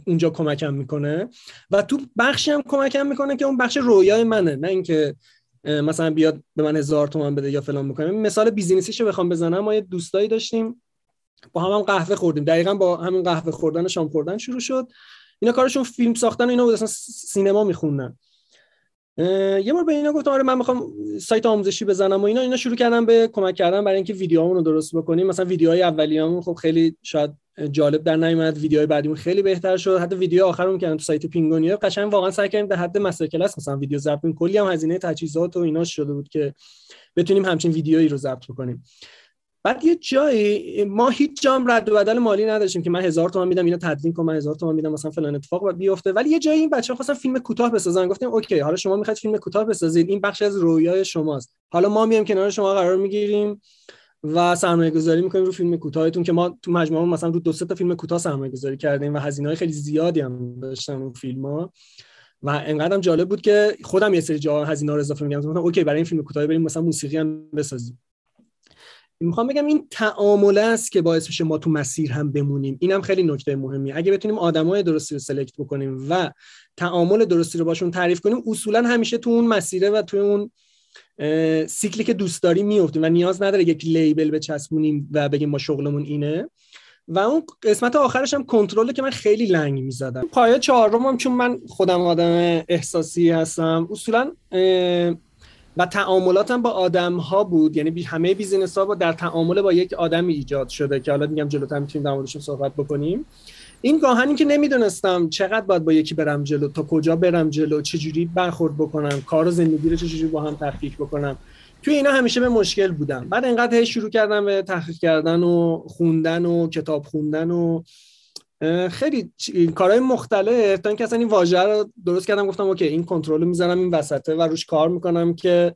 اونجا کمکم می‌کنه. و تو بخشی هم کمکم می‌کنه که اون بخش رویای منه. نه اینکه مثلا بیاد به من هزار تومن بده یا فلان بکنه. مثال بیزینسیشو بخوام بزنم. ما یه دوستایی داشتیم. با هم, هم قهوه خوردیم. دقیقا با همین قهوه خوردن شام خوردن شروع شد. اینا کارشون فیلم ساختن اینا بود سینما میخوندن. یه بار به اینا گفتم آره من می‌خوام سایت آموزشی بزنم و اینا. اینا شروع کردن به کمک کردن برای اینکه ویدیوهامون رو درست بکنیم. مثلا ویدیوهای اولیه‌مون خب خیلی شاید جالب در نیومد ویدیوهای بعدیمون خیلی بهتر شد. حتی ویدیو آخرمون کردم تو سایت پینگونیا قشنگ واقعا سعی کردیم در حد مستر کلاس مثلا ویدیو ضبط کنیم. کلی هم هزینه تجهیزات و اینا شده بود که بتونیم همچین ویدیویی رو ضبط بکنیم. بعد یه جایی ما هیچ جام رد و بدل مالی نداشتیم که من هزار تومان میدم اینا تدوین کنم من هزار تومان میدم مثلا فلان اتفاق بیفته. ولی یه جایی این بچه‌ها خواستن فیلم کوتاه بسازن. گفتیم اوکی حالا شما می‌خواید فیلم کوتاه بسازید. این بخش از رویای شماست. حالا ما میایم کنار شما قرار می‌گیریم و سرمایه گذاری می‌کنیم رو فیلم کوتاهتون که ما تو مجموعه مثلا رو دو سه تا فیلم کوتاه سرمایه گذاری کردیم و هزینه های خیلی زیادی هم داشتن اون فیلم ها و انقدرم جالب بود که خودم یه سری جا هزینه رو اضافه میگم اوکی برای این فیلم کوتاه بریم مثلا موسیقی هم بسازیم. می‌خوام بگم این تعامله است که باعث میشه ما تو مسیر هم بمونیم. اینم خیلی نکته مهمیه. اگه بتونیم آدمای درستی رو سلکت بکنیم و تعامل درستی رو باشون تعریف کنیم اصولا همیشه تو اون مسیره و تو اون سیکلی که دوست داریم میفتیم و نیاز نداره یک label بچسبونیم و بگیم ما شغلمون اینه. و اون قسمت آخرش هم کنترله که من خیلی لنگ می‌زدم. پایه چهارم هم چون من خودم آدم احساسی هستم اصولا و تعاملاتم با آدم ها بود. یعنی همه business ها با در تعامل با یک آدمی ایجاد شده که حالا میگم جلوتر می‌تونیم در موردش صحبت بکنیم. این گاهنی که نمی‌دونستم چقدر باید با یکی برم جلو تا کجا برم جلو چجوری برخورد بکنم کار و زندگی رو چجوری با هم تفکیک بکنم. توی اینا همیشه به مشکل بودم. بعد انقدر شروع کردم به تحقیق کردن و خوندن و کتاب خوندن و خیلی کارهای مختلف تا اینکه اصلا این واژه رو درست کردم گفتم اوکی این کنترل رو می‌ذارم این وسطه و روش کار می‌کنم که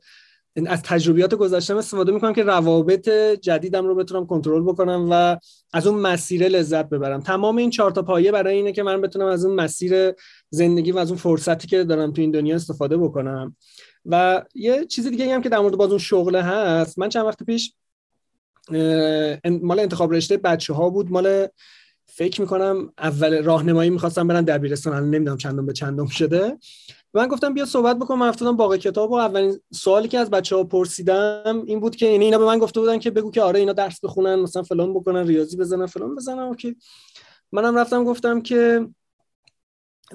از تجربیات گذشتم استفاده می‌کنم که روابط جدیدم رو بتونم کنترل بکنم و از اون مسیر لذت ببرم. تمام این چهار تا پایه برای اینه که من بتونم از اون مسیر زندگی و از اون فرصتی که دارم تو این دنیا استفاده بکنم. و یه چیز دیگه هم که در مورد باز اون شغله هست من چند وقت پیش مال انتخاب رشته بچه ها بود مال فکر می‌کنم اول راهنمایی می‌خواستم برن دبیرستان الان نمی‌دونم چندم به چندم شده. من گفتم بیا صحبت بکنم من افتادم باقی کتاب و اولین سوالی که از بچه ها پرسیدم این بود که یعنی اینا به من گفته بودن که بگو که آره اینا درس بخونن مثلا فلان بکنن ریاضی بزنن فلان بزنن اوکی. منم رفتم گفتم که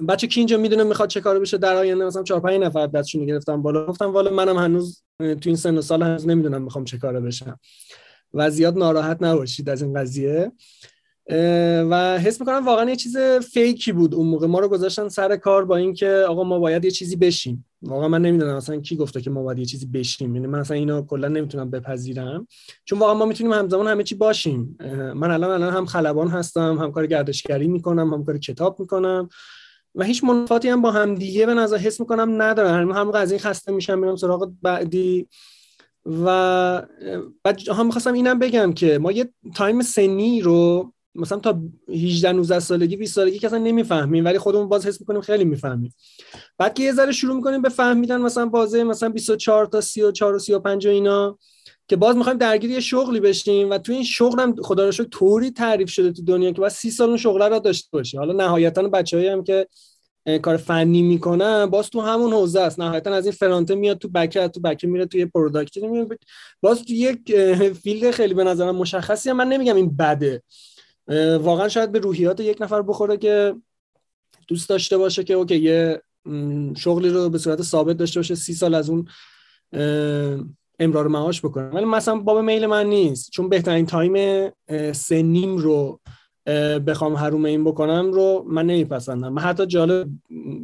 بچه کی اینجا می‌دونه می‌خواد چه کار بشه در آینده؟ مثلا 4 5 نفر دستشون گرفتم بالا. گفتم والا منم هنوز تو این سن و سال هنوز نمی‌دونم می‌خوام چه کاره بشم. و زیاد ناراحت نباشید از این قضیه. و حس می‌کنم واقعا یه چیز فیکی بود اون موقع. ما رو گذاشتن سر کار با اینکه آقا ما باید یه چیزی بشیم. واقعا من نمی‌دونم اصلا کی گفته که ما باید یه چیزی بشیم. یعنی من اصلا اینو کلا نمی‌تونم بپذیرم. چون واقعا ما می‌تونیم همزمان همه چی باشیم. من الان الان هم خلبان هستم هم کار گردشگری می‌کنم هم کار کتاب می‌کنم. و هیچ منفاتی هم با هم دیگه به نظر حس می‌کنم ندارم. هم از این خسته میشم میرم سراغ بعدی. و بعد هم می‌خواستم اینم بگم که ما یه تایم سنی رو مثلا تا 18 19 سالگی 20 سالگی که اصلا نمی‌فهمیم ولی خودمون باز حس می‌کنیم خیلی می‌فهمیم. بعد که یه ذره شروع می‌کنیم به فهمیدن مثلا بازه مثلا 24 تا 34 و 35 و اینا که باز می‌خوایم درگیر یه شغلی بشیم و تو این شغل هم خدا رو طوری تعریف شده تو دنیا که باید 30 سال اون شغل رو داشته باشی حالا نهایتا بچه‌ای هم که کار فنی می‌کنن باز تو همون حوزه است. نهایتا از این front ه میاد تو back تو back میره توی product باز تو یک field خیلی به نظرم مشخصی هم من نمیگم این بده. واقعا شاید به روحیات یک نفر بخوره که دوست داشته باشه که okay یه شغلی رو به صورت ثابت داشته باشه سی سال از اون امرار معاش بکنه. ولی مثلا باب میل من نیست. چون بهترین تایم سنیم رو بخوام حروم این بکنم رو من نمیپسندم. من حتی جالب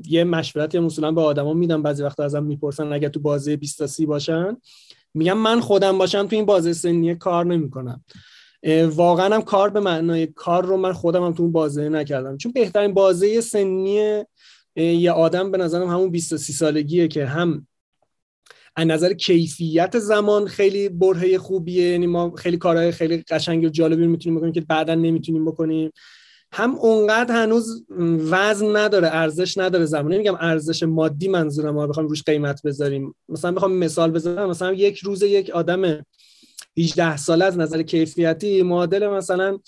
یه مشورتی مثلا به آدما میدم بعضی وقتا ازم می‌پرسن اگه تو بازی 20 تا 30 باشن. میگم من خودم باشم تو این بازی سنی کار نمی‌کنم. واقعا هم کار به معنای کار رو من خودم هم تو اون بازه نکردم. چون بهترین بازه سنی یه آدم به نظرم همون 23 سالگیه که هم از نظر کیفیت زمان خیلی برهه خوبیه. یعنی ما خیلی کارهای خیلی قشنگ و جالبی می‌تونیم بکنیم که بعدا نمی‌تونیم بکنیم. هم اونقدر هنوز وزن نداره ارزش نداره زمان. نمیگم ارزش مادی منظورم ما بخوام روش قیمت بذاریم. مثلا بخوام مثال بزنم مثلا یک روز یک آدم 18 ساله از نظر کیفیتی معادل مثلا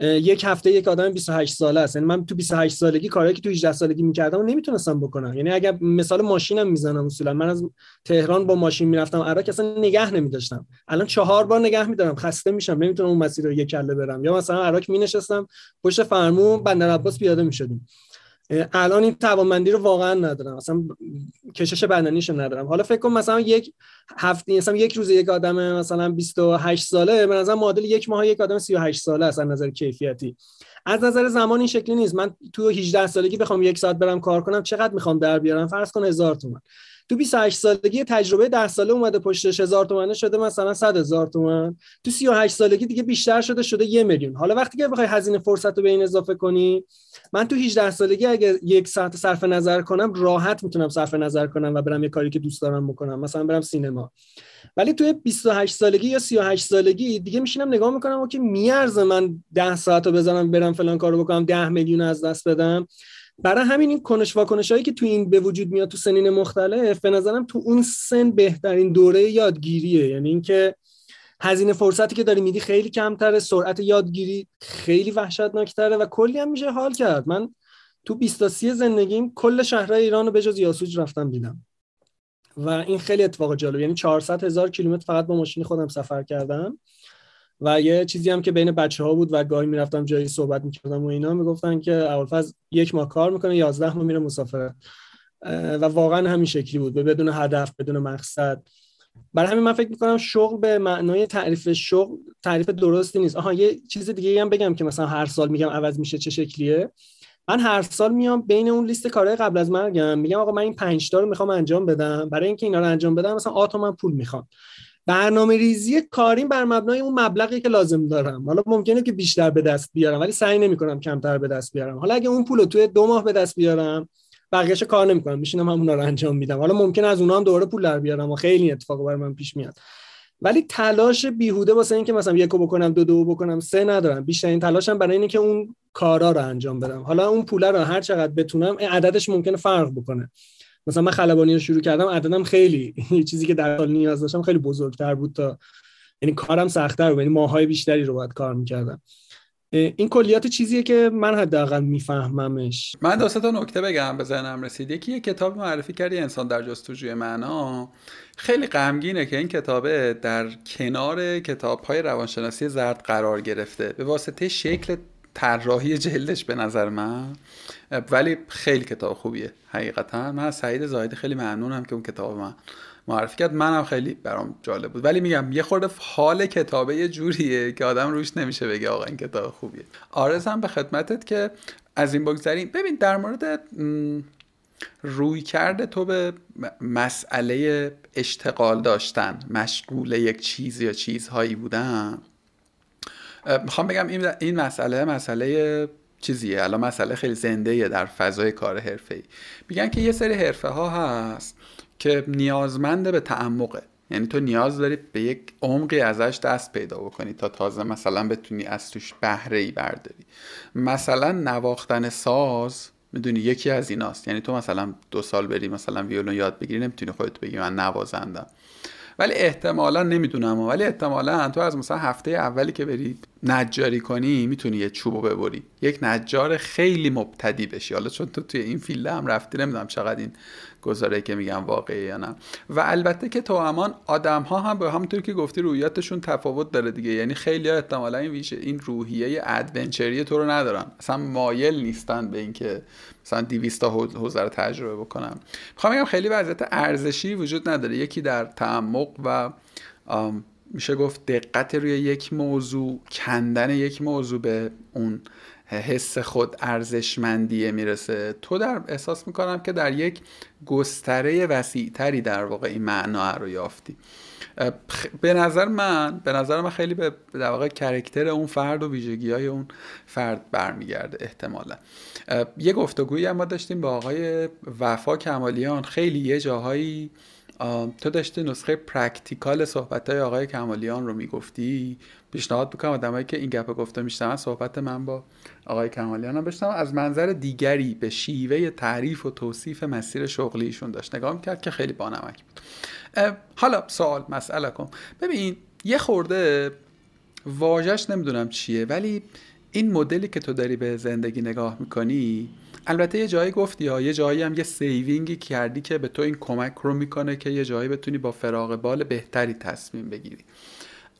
یک هفته یک آدم 28 ساله است. یعنی من تو 28 سالگی کاری که تو 18 سالگی می‌کردم نمی‌تونستم بکنم. یعنی اگر مثال ماشینم می‌زنم اصولا. من از تهران با ماشین می‌رفتم. عراق اصلا نگه نمیداشتم. الان چهار بار نگه میدارم. خسته میشم. نمی‌تونم اون مسیر رو یک کله برم. یا مثلا عراق مینشستم پشت فرمون بندر عباس پیاده می‌شدیم. الان این توانمندی رو واقعا ندارم. مثلا کشش بدنیشو ندارم. حالا فکر کن مثلا یک هفته مثلا یک روز یک آدم مثلا 28 ساله به نظر معادل یک ماه یک آدم 38 ساله است از نظر کیفیتی. از نظر زمان این شکلی نیست. من تو 18 سالگی بخوام یک ساعت برم کار کنم چقدر می‌خوام در بیارم؟ فرض کن هزار تومن تو 28 سالگی تجربه 10 ساله اومده پشتش هزار تومنه شده مثلا 100 هزار تومن. تو 38 سالگی دیگه بیشتر شده شده یه میلیون. حالا وقتی که بخوای هزینه فرصت رو به این اضافه کنی من تو 18 سالگی اگه یک ساعت صرف نظر کنم راحت می‌تونم صرف نظر کنم و برم یه کاری که دوست دارم بکنم. مثلا برم سینما. ولی توی 28 سالگی یا 38 سالگی دیگه میشینم نگاه می‌کنم که میارزه من 10 ساعت رو بزنم برم فلان کارو بکنم 10 میلیون از دست بدم. برای همین این کنش واکنش هایی که تو این به وجود میاد تو سنین مختلف به نظرم تو اون سن بهترین دوره یادگیریه. یعنی اینکه هزینه فرصتی که داری میدی خیلی کمتره سرعت یادگیری خیلی وحشتناکتره و کلی هم میشه حال کرد. من تو 20 تا 30 زندگیم کل شهرهای ایران رو بجز یاسوج رفتم دیدم. و این خیلی اتفاق جالب. یعنی 400 هزار کیلومتر فقط با ماشین خودم سفر کردم. و یه چیزی هم که بین بچه ها بود و گاهی می‌رفتم جایی صحبت می‌کردم و اینا می‌گفتن که اولفاز یک ماه کار می‌کنه 11 ماه میره مسافرت. و واقعا همین شکلی بود بدون هدف بدون مقصد. برای همین من فکر می‌کنم شغل به معنای تعریف شغل تعریف درستی نیست. آها یه چیز دیگه هم بگم که مثلا هر سال میگم عوض میشه چه شکلیه. من هر سال میام بین اون لیست کارهای قبل از مرگم میگم آقا من این 5 تا رو می‌خوام انجام بدم. برای اینکه اینا رو انجام بدم مثلا آتو من پول می‌خوام. برنامه ریزی کاریم بر مبنای اون مبلغی که لازم دارم. حالا ممکنه که بیشتر به دست بیارم ولی سعی نمی‌کنم کمتر به دست بیارم. حالا اگه اون پول توی دو ماه به دست بیارم بقیه‌اش کار نمی‌کنم میشینم همونا رو انجام میدم. حالا ممکنه از اونها هم دوباره پول در بیارم و خیلی اتفاق برای من پیش میاد. ولی تلاش بیهوده واسه اینکه مثلا یکو بکنم دو دو بکنم سه ندارم. بیشترین تلاشم برای اینه که اون کارا رو انجام بدم. حالا اون پول رو هر چقدر بتونم عددش ممکنه فرق بکنه. مثلا من خلبانی رو شروع کردم عددم خیلی. چیزی که در حال نیاز داشتم خیلی بزرگتر بود تا یعنی کارم سختتر بود یعنی ماهای بیشتری رو باید کار می‌کردم. این کلیات چیزیه که من حداقل میفهممش. من دو تا نکته بگم به ذهنم رسید. یکی یه کتاب معرفی کردی انسان در جستجوی معنا. خیلی غمگینه که این کتابه در کنار کتاب های روانشناسی زرد قرار گرفته. به واسطه شکل طراحی جلدش به نظر من. ولی خیلی کتاب خوبیه. حقیقتا. من سعید زاهدی خیلی ممنونم که اون کتاب من معرفی کرد. منم خیلی برام جالب بود. ولی میگم یه خورده حال کتابه یه جوریه که آدم روش نمیشه بگه آقا این کتاب خوبیه. آرزم به خدمتت که از این بگذریم. ببین در مورد روی کرده تو به مسئله اشتغال داشتن مشغول یک چیز یا چیزهایی بودن. می‌خوام بگم این مسئله مسئله چیزیه؟ الان مسئله خیلی زنده در فضای کار حرفه ای میگن که یه سری حرفه ها هست که نیازمنده به تعمقه. یعنی تو نیاز داری به یک عمقی ازش دست پیدا بکنی تا تازه مثلا بتونی از توش بهره ای برداری. مثلا نواختن ساز می‌دونی یکی از ایناست. یعنی تو مثلا دو سال بری مثلا ویولون یاد بگیری نمی‌تونی خودت بگی من نوازندم. ولی احتمالا نمی‌دونم ولی احتمالا تو از مثلا هفته اولی که بری نجاری کنی می‌تونی یه چوبو ببری. یک نجار خیلی مبتدی بشی. حالا چون تو توی این فیلده هم رفتی نمی‌دونم چقدر این گزاره که میگم واقعی یا نه. و البته که تو همان آدم ها هم به همونطور که گفتی رویاتشون تفاوت داره دیگه. یعنی خیلی احتمالا این ویژه این روحیه ادونچری تو رو ندارن. اصلا مایل نیستن به اینکه مثلا 200 تا حوزه رو تجربه بکنم می‌خوام بگم خیلی وضعیت ارزشی وجود نداره. یکی در تعمق و میشه گفت دقت روی یک موضوع کندن یک موضوع به اون حس خود ارزشمندیه می‌رسه. تو در احساس می‌کنم که در یک گستره وسیعتری در واقع این معنا رو یافتی. به نظر من به نظر من خیلی به در واقع کرکتر اون فرد و ویژگی های اون فرد برمیگرده احتمالا. یه گفتگویی هم ما داشتیم با آقای وفا کمالیان. خیلی یه جاهایی تو داشتی نسخه practical صحبت های آقای کمالیان رو می‌گفتی؟ پیشنهاد بکنم آدمایی که این گپ و گفته میشنون صحبت من با آقای کمالیان هم بشنون از منظر دیگری به شیوه تعریف و توصیف مسیر شغلیشون داشت. نگاه می‌کرد که خیلی بانمک بود. حالا سوال مسئله کن. ببین یه خورده واژش نمی‌دونم چیه ولی این مدلی که تو داری به زندگی نگاه می‌کنی البته یه جایی گفتی یا یه جایی هم یه سیوینگی کردی که به تو این کمک رو می‌کنه که یه جایی بتونی با فراغ بال بهتری تصمیم بگیری.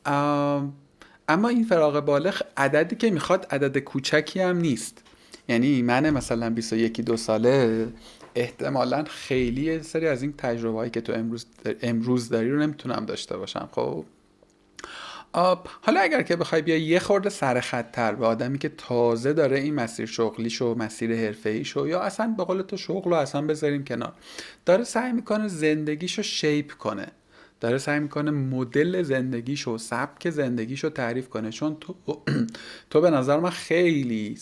اما این فراغ بالغ عددی که می‌خواد عدد کوچکی هم نیست. یعنی من مثلا 21 دو ساله احتمالا خیلی سری از این تجربه هایی که تو امروز, امروز داری رو نمی‌تونم داشته باشم. خب حالا اگر که بخوای بیا یه خورده سر خطتر به آدمی که تازه داره این مسیر شغلیشو مسیر حرفه‌ایشو یا اصلا به قول تو شغل رو اصلا بذاریم کنار داره سعی می‌کنه زندگیشو شیپ کنه. داره سعی می‌کنه مدل زندگیشو سبک زندگیشو تعریف کنه. چون تو تو به نظر من خیلی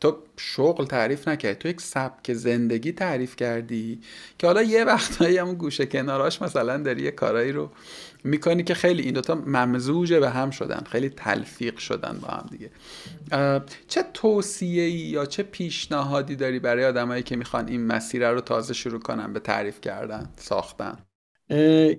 تو شغل تعریف نکردی تو یک سبک زندگی تعریف کردی که حالا یه وقتایی همون گوشه کناراش مثلا داری یه کارایی رو می‌کنی که خیلی این دوتا ممزوج به هم شدن. خیلی تلفیق شدن با هم دیگه. چه توصیه ای یا چه پیشنهادی داری برای آدمایی که می‌خوان این مسیر رو تازه شروع کنن به تعریف کردن ساختن؟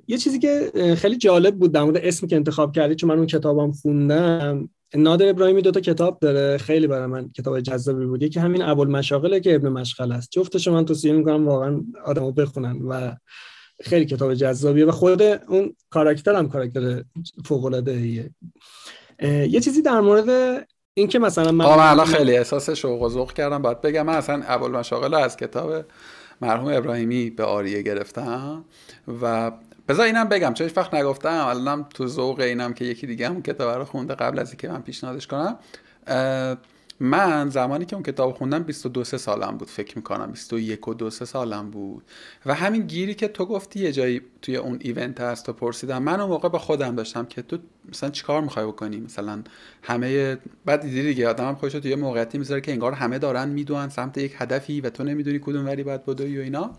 یه چیزی که خیلی جالب بود در مورد اسمی که انتخاب کردی چون من اون کتابم خوندم. نادر ابراهیمی دو تا کتاب داره خیلی برای من کتاب جذابی بود. یکی همین ابوالمشاغله که ابن مشغل است. جفتش من توصیه می‌کنم واقعا آدمو بخونن و خیلی کتاب جذابیه و خود اون کاراکتر هم کاراکتر فوق العاده یه چیزی در مورد اینکه مثلا من الان خیلی احساس شوق و ذوق کردم. باید بگم من اصلا ابوالمشاغل از کتاب مرحوم ابراهیمی به آریه گرفتم و بذار اینم بگم چون وقت نگفتم الانم تو ذوق اینم که یکی دیگه هم کتاب رو خونده قبل از اینکه من پیشنهادش کنم. من زمانی که اون کتاب خوندم 22 سه سالم بود فکر می‌کنم 21 و 2 سه سالم بود. و همین گیری که تو گفتی یه جایی توی اون ایونت هست تو پرسیدم. من اون موقع با خودم داشتم که تو مثلا چیکار می‌خوای بکنی؟ مثلا همه بعد دیدی دیگه آدمم خودش توی موقعیتی می‌ذاره که انگار همه دارن می‌دونن سمت یک هدفی و تو نمی‌دونی کدوم ولی باید بدوی و اینا.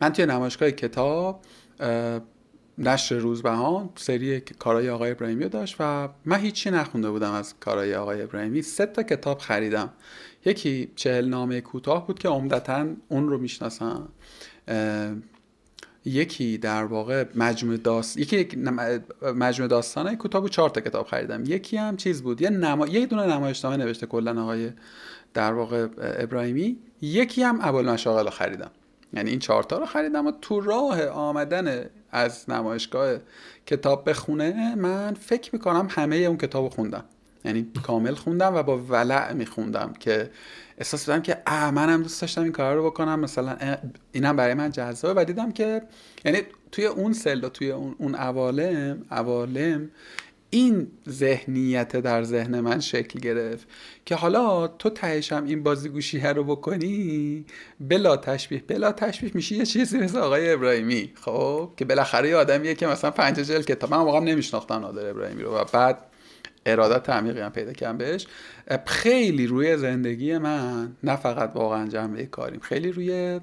من توی نمایشگاه کتاب نشر روزبهان سری کارهای آقای ابراهیمی داشت و من هیچی نخونده بودم از کارهای آقای ابراهیمی. سه تا کتاب خریدم. یکی چهل نامه کوتاه بود که عمدتا اون رو می‌شناسم. یکی در واقع مجموع داست یکی مجموع داستان کوتاه بود چهار تا کتاب خریدم. یکی هم چیز بود یه نما... یه دونه نمایشنامه نوشته کلا آقای در واقع ابراهیمی. یکی هم ابوالمشاغل رو خریدم. یعنی این چهارتا رو خریدم و تو راه آمدن از نمایشگاه کتاب به خونه من فکر می‌کنم همه اون کتاب خوندم. یعنی کامل خوندم و با ولع میخوندم که احساس دادم که اه منم دوست داشتم این کار رو بکنم. مثلا اینم برای من جذابه و دیدم که یعنی توی اون سل توی اون اون عوالم عوالم این ذهنیت در ذهن من شکل گرفت که حالا تو تهشم این بازیگوشی رو بکنی بلا تشبیه بلا تشبیه میشه یه چیزی مثل آقای ابراهیمی خب؟ که بالاخره یه آدمیه که مثلا پنج جل کتاب من واقعا نمیشناختم نادر ابراهیمی رو و بعد ارادت عمیقی هم پیدا کردم بهش. خیلی روی زندگی من نه فقط واقعا جنبه کاریم خیلی روی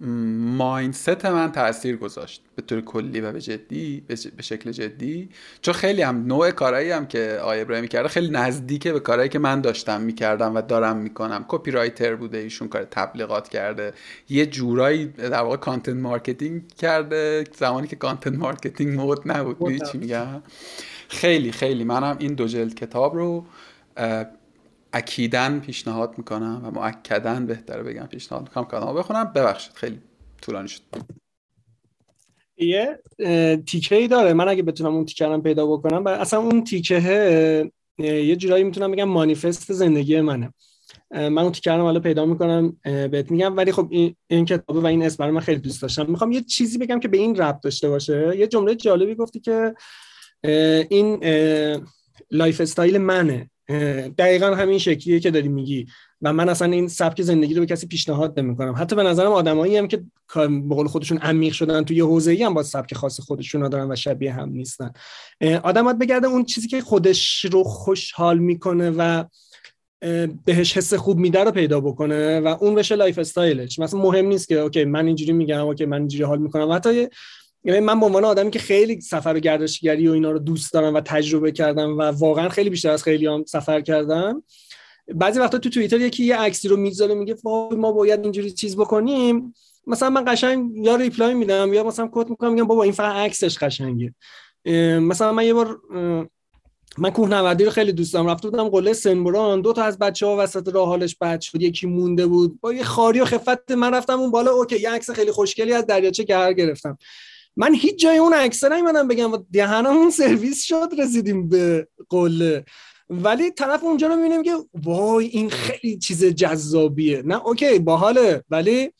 mindset من تاثیر گذاشت به طور کلی و به جدی به شکل جدی. چون خیلی هم نوع کارهایی هم که آقای ابراهیمی کرده خیلی نزدیکه به کارهایی که من داشتم می‌کردم و دارم می‌کنم. copywriter بوده ایشون کار تبلیغات کرده. یه جورایی در واقع content marketing کرده. زمانی که content marketing مد نبود. چی میگم؟ خیلی خیلی. منم این دو جلد کتاب رو اکیدن پیشنهاد می‌کنم و مؤکدن بهتره بگم پیشنهاد می‌کنم. کانال بخونم. ببخشید خیلی طولانی شد. یه تیکه ای داره. من اگه بتونم اون تیکه پیدا بکنم اصلا اون تیکه یه جورایی می‌تونم بگم مانیفست زندگی منه. من اون تیکه حالا پیدا می‌کنم بهت میگم. ولی خب این, این کتابه و این اسم من خیلی دوست داشتم. می‌خوام یه چیزی بگم که به این ربط داشته باشه. یه جمله جالبی گفتی که این lifestyle منه. دقیقا همین شکلیه که داری میگی. و من اصلا این سبک زندگی رو به کسی پیشنهاد نمی‌کنم. حتی به نظرم آدمایی هم که به قول خودشون عمیق شدن توی حوزه‌ای هم با سبک خاص خودشون رو دارن و شبیه هم نیستن. آدم باید بگرده اون چیزی که خودش رو خوشحال می‌کنه و بهش حس خوب میده رو پیدا بکنه و اون بشه lifestyle ش. مثلا مهم نیست که okay من اینجوری میگم okay من اینجوری حال می‌کنم. حتی یعنی من به عنوان آدمی که خیلی سفر و گردشگری و اینا رو دوست دارم و تجربه کردم و واقعا خیلی بیشتر از خیلی هم سفر کردم بعضی وقتا تو توییتر یکی یه عکسی رو می‌ذاره میگه ما باید اینجوری چیز بکنیم. مثلا من قشنگ یا reply میدم یا مثلا quote می‌کنم میگم بابا این فقط عکسش قشنگه. مثلا من یه بار من کوهنوردی رو خیلی دوست دارم. رفته بودم قله سن بران دو تا از بچه ها وسط راه حالش بد شد. یکی مونده بود. با یه خواری و خفت من رفتم اون بالا. okay یه عکس خیلی خوشگلی از دریاچه گهر گرفتم. من هیچ جای اون عکس نیومدم بگم و دهنمون سرویس شد رسیدیم به قله. ولی طرف اونجا رو می‌بینیم که وای این خیلی چیز جذابیه. نه okay باحاله. ولی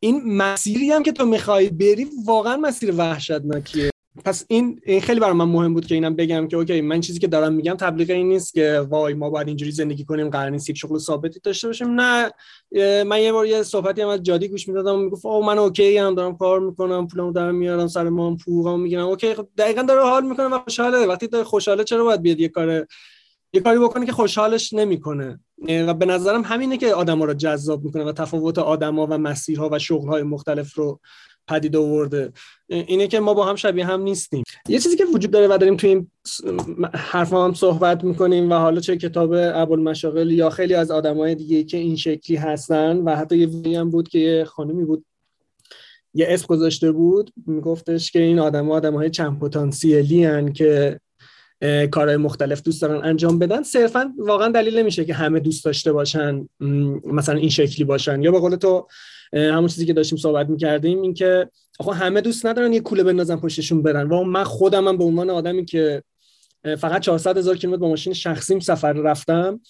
این مسیری هم که تو می‌خوای بری واقعا مسیر وحشتناکیه. پس این این خیلی برای من مهم بود که اینم بگم که okay من چیزی که دارم میگم تبلیغ این نیست که وای ما باید اینجوری زندگی کنیم قرار نیست شغل ثابتی داشته باشیم. نه من یه بار یه صحبتی هم از جادی گوش می‌دادم می‌گفت او من اوکی هم دارم کار می‌کنم پولمو دارم میارم سر ما پوغام می‌گیرم. اوکی خب دقیقاً داره حال می‌کنه و خوشحاله. وقتی داره خوشحاله چرا باید بیاد یه کار یه کاری بکنه که خوشحالش نمی‌کنه؟ و به نظرم همینه که آدما رو جذاب می‌کنه و تفاوت آدما و مسیرها و شغلهای مختلف رو پدید آورده. اینه که ما با هم شبیه هم نیستیم. یه چیزی که وجود داره و داریم توی این حرف هم صحبت می‌کنیم و حالا چه کتاب ابوالمشاغل یا خیلی از آدمای دیگه که این شکلی هستن و حتی یه هم بود که یه خانمی بود یه اسم گذاشته بود میگفتش که این آدم آدم های چند پتانسیلی هن که کارهای مختلف دوست دارن انجام بدن. صرفا واقعا دلیل نمیشه که همه دوست داشته باشن مثلا این شکلی باشن. یا به قول تو همون چیزی که داشتیم صحبت می‌کردیم این که آخه همه دوست ندارن یه کوله بندازن پشتشون برن. و من خودم هم به عنوان آدمی که فقط 400 هزار کیلومتر با ماشین شخصیم سفر رفتم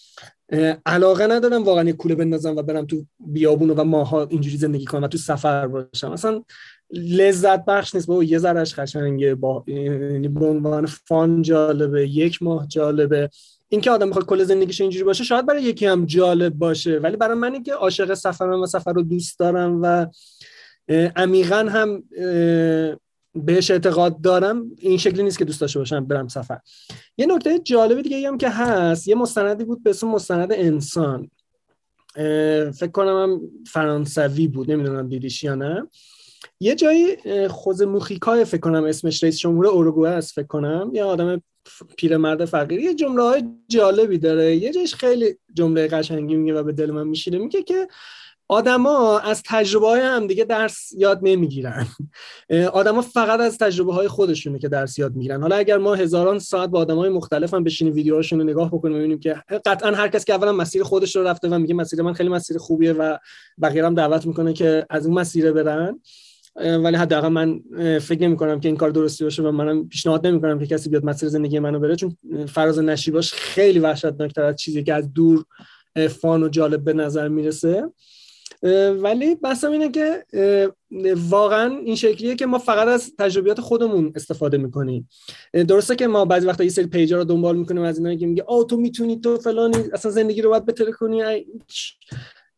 علاقه ندارم واقعا یه کوله بندازم و برم تو بیابون و ماها اینجوری زندگی کنم و تو سفر باشم. اصلا لذت بخش نیست. با یه ذرهش خشنگه با یعنی به عنوان فان جالبه یک ماه جالبه. اینکه آدم بخواد کل زندگیش اینجوری باشه شاید برای یکی هم جالب باشه. ولی برای منی که عاشق سفرم و سفر رو دوست دارم و عمیقا هم بهش اعتقاد دارم این شکلی نیست که دوست داشته باشم برم سفر. یه نکته جالبی دیگه هم که هست یه مستندی بود به اسم مستند انسان. فکر کنم هم فرانسوی بود نمی‌دونم دیدیش یا نه. یه جایی خوز موخیکای فکر کنم اسمش رئیس جمهور اوروگوئه است فکر کنم. یه آدم پیرمرد فقیر یه جمله های جالبی داره. یه جایش خیلی جمله قشنگی میگه و به دل من میشینه میگه که آدما از تجربه های هم دیگه درس یاد نمی‌گیرن. آدما فقط از تجربه های خودشونه که درس یاد می‌گیرن. حالا اگر ما هزاران ساعت با های مختلف هم بشینیم ویدیوهاشون رو نگاه بکنیم ببینیم که قطعا هر کس که اولا مسیر خودش رو رفته و میگه مسیر من خیلی مسیر خوبیه و بقیه هم دعوت می‌کنه که از اون مسیر برن. ولی حداقل من فکر نمی کنم که این کار درستی باشه و منم پیشنهاد نمی کنم که کسی بیاد مسیر زندگی منو بره چون فراز نشیباش خیلی وحشتناکتر از چیزی که از دور فان و جالب به نظر می‌رسه. ولی بحثم اینه که واقعا این شکلیه که ما فقط از تجربیات خودمون استفاده می‌کنیم. درسته که ما بعضی وقتا یه سری پیجا رو دنبال می‌کنیم از اینایی که میگه آ تو می‌تونی تو فلانی اصلا زندگی رو باید بهتر کنی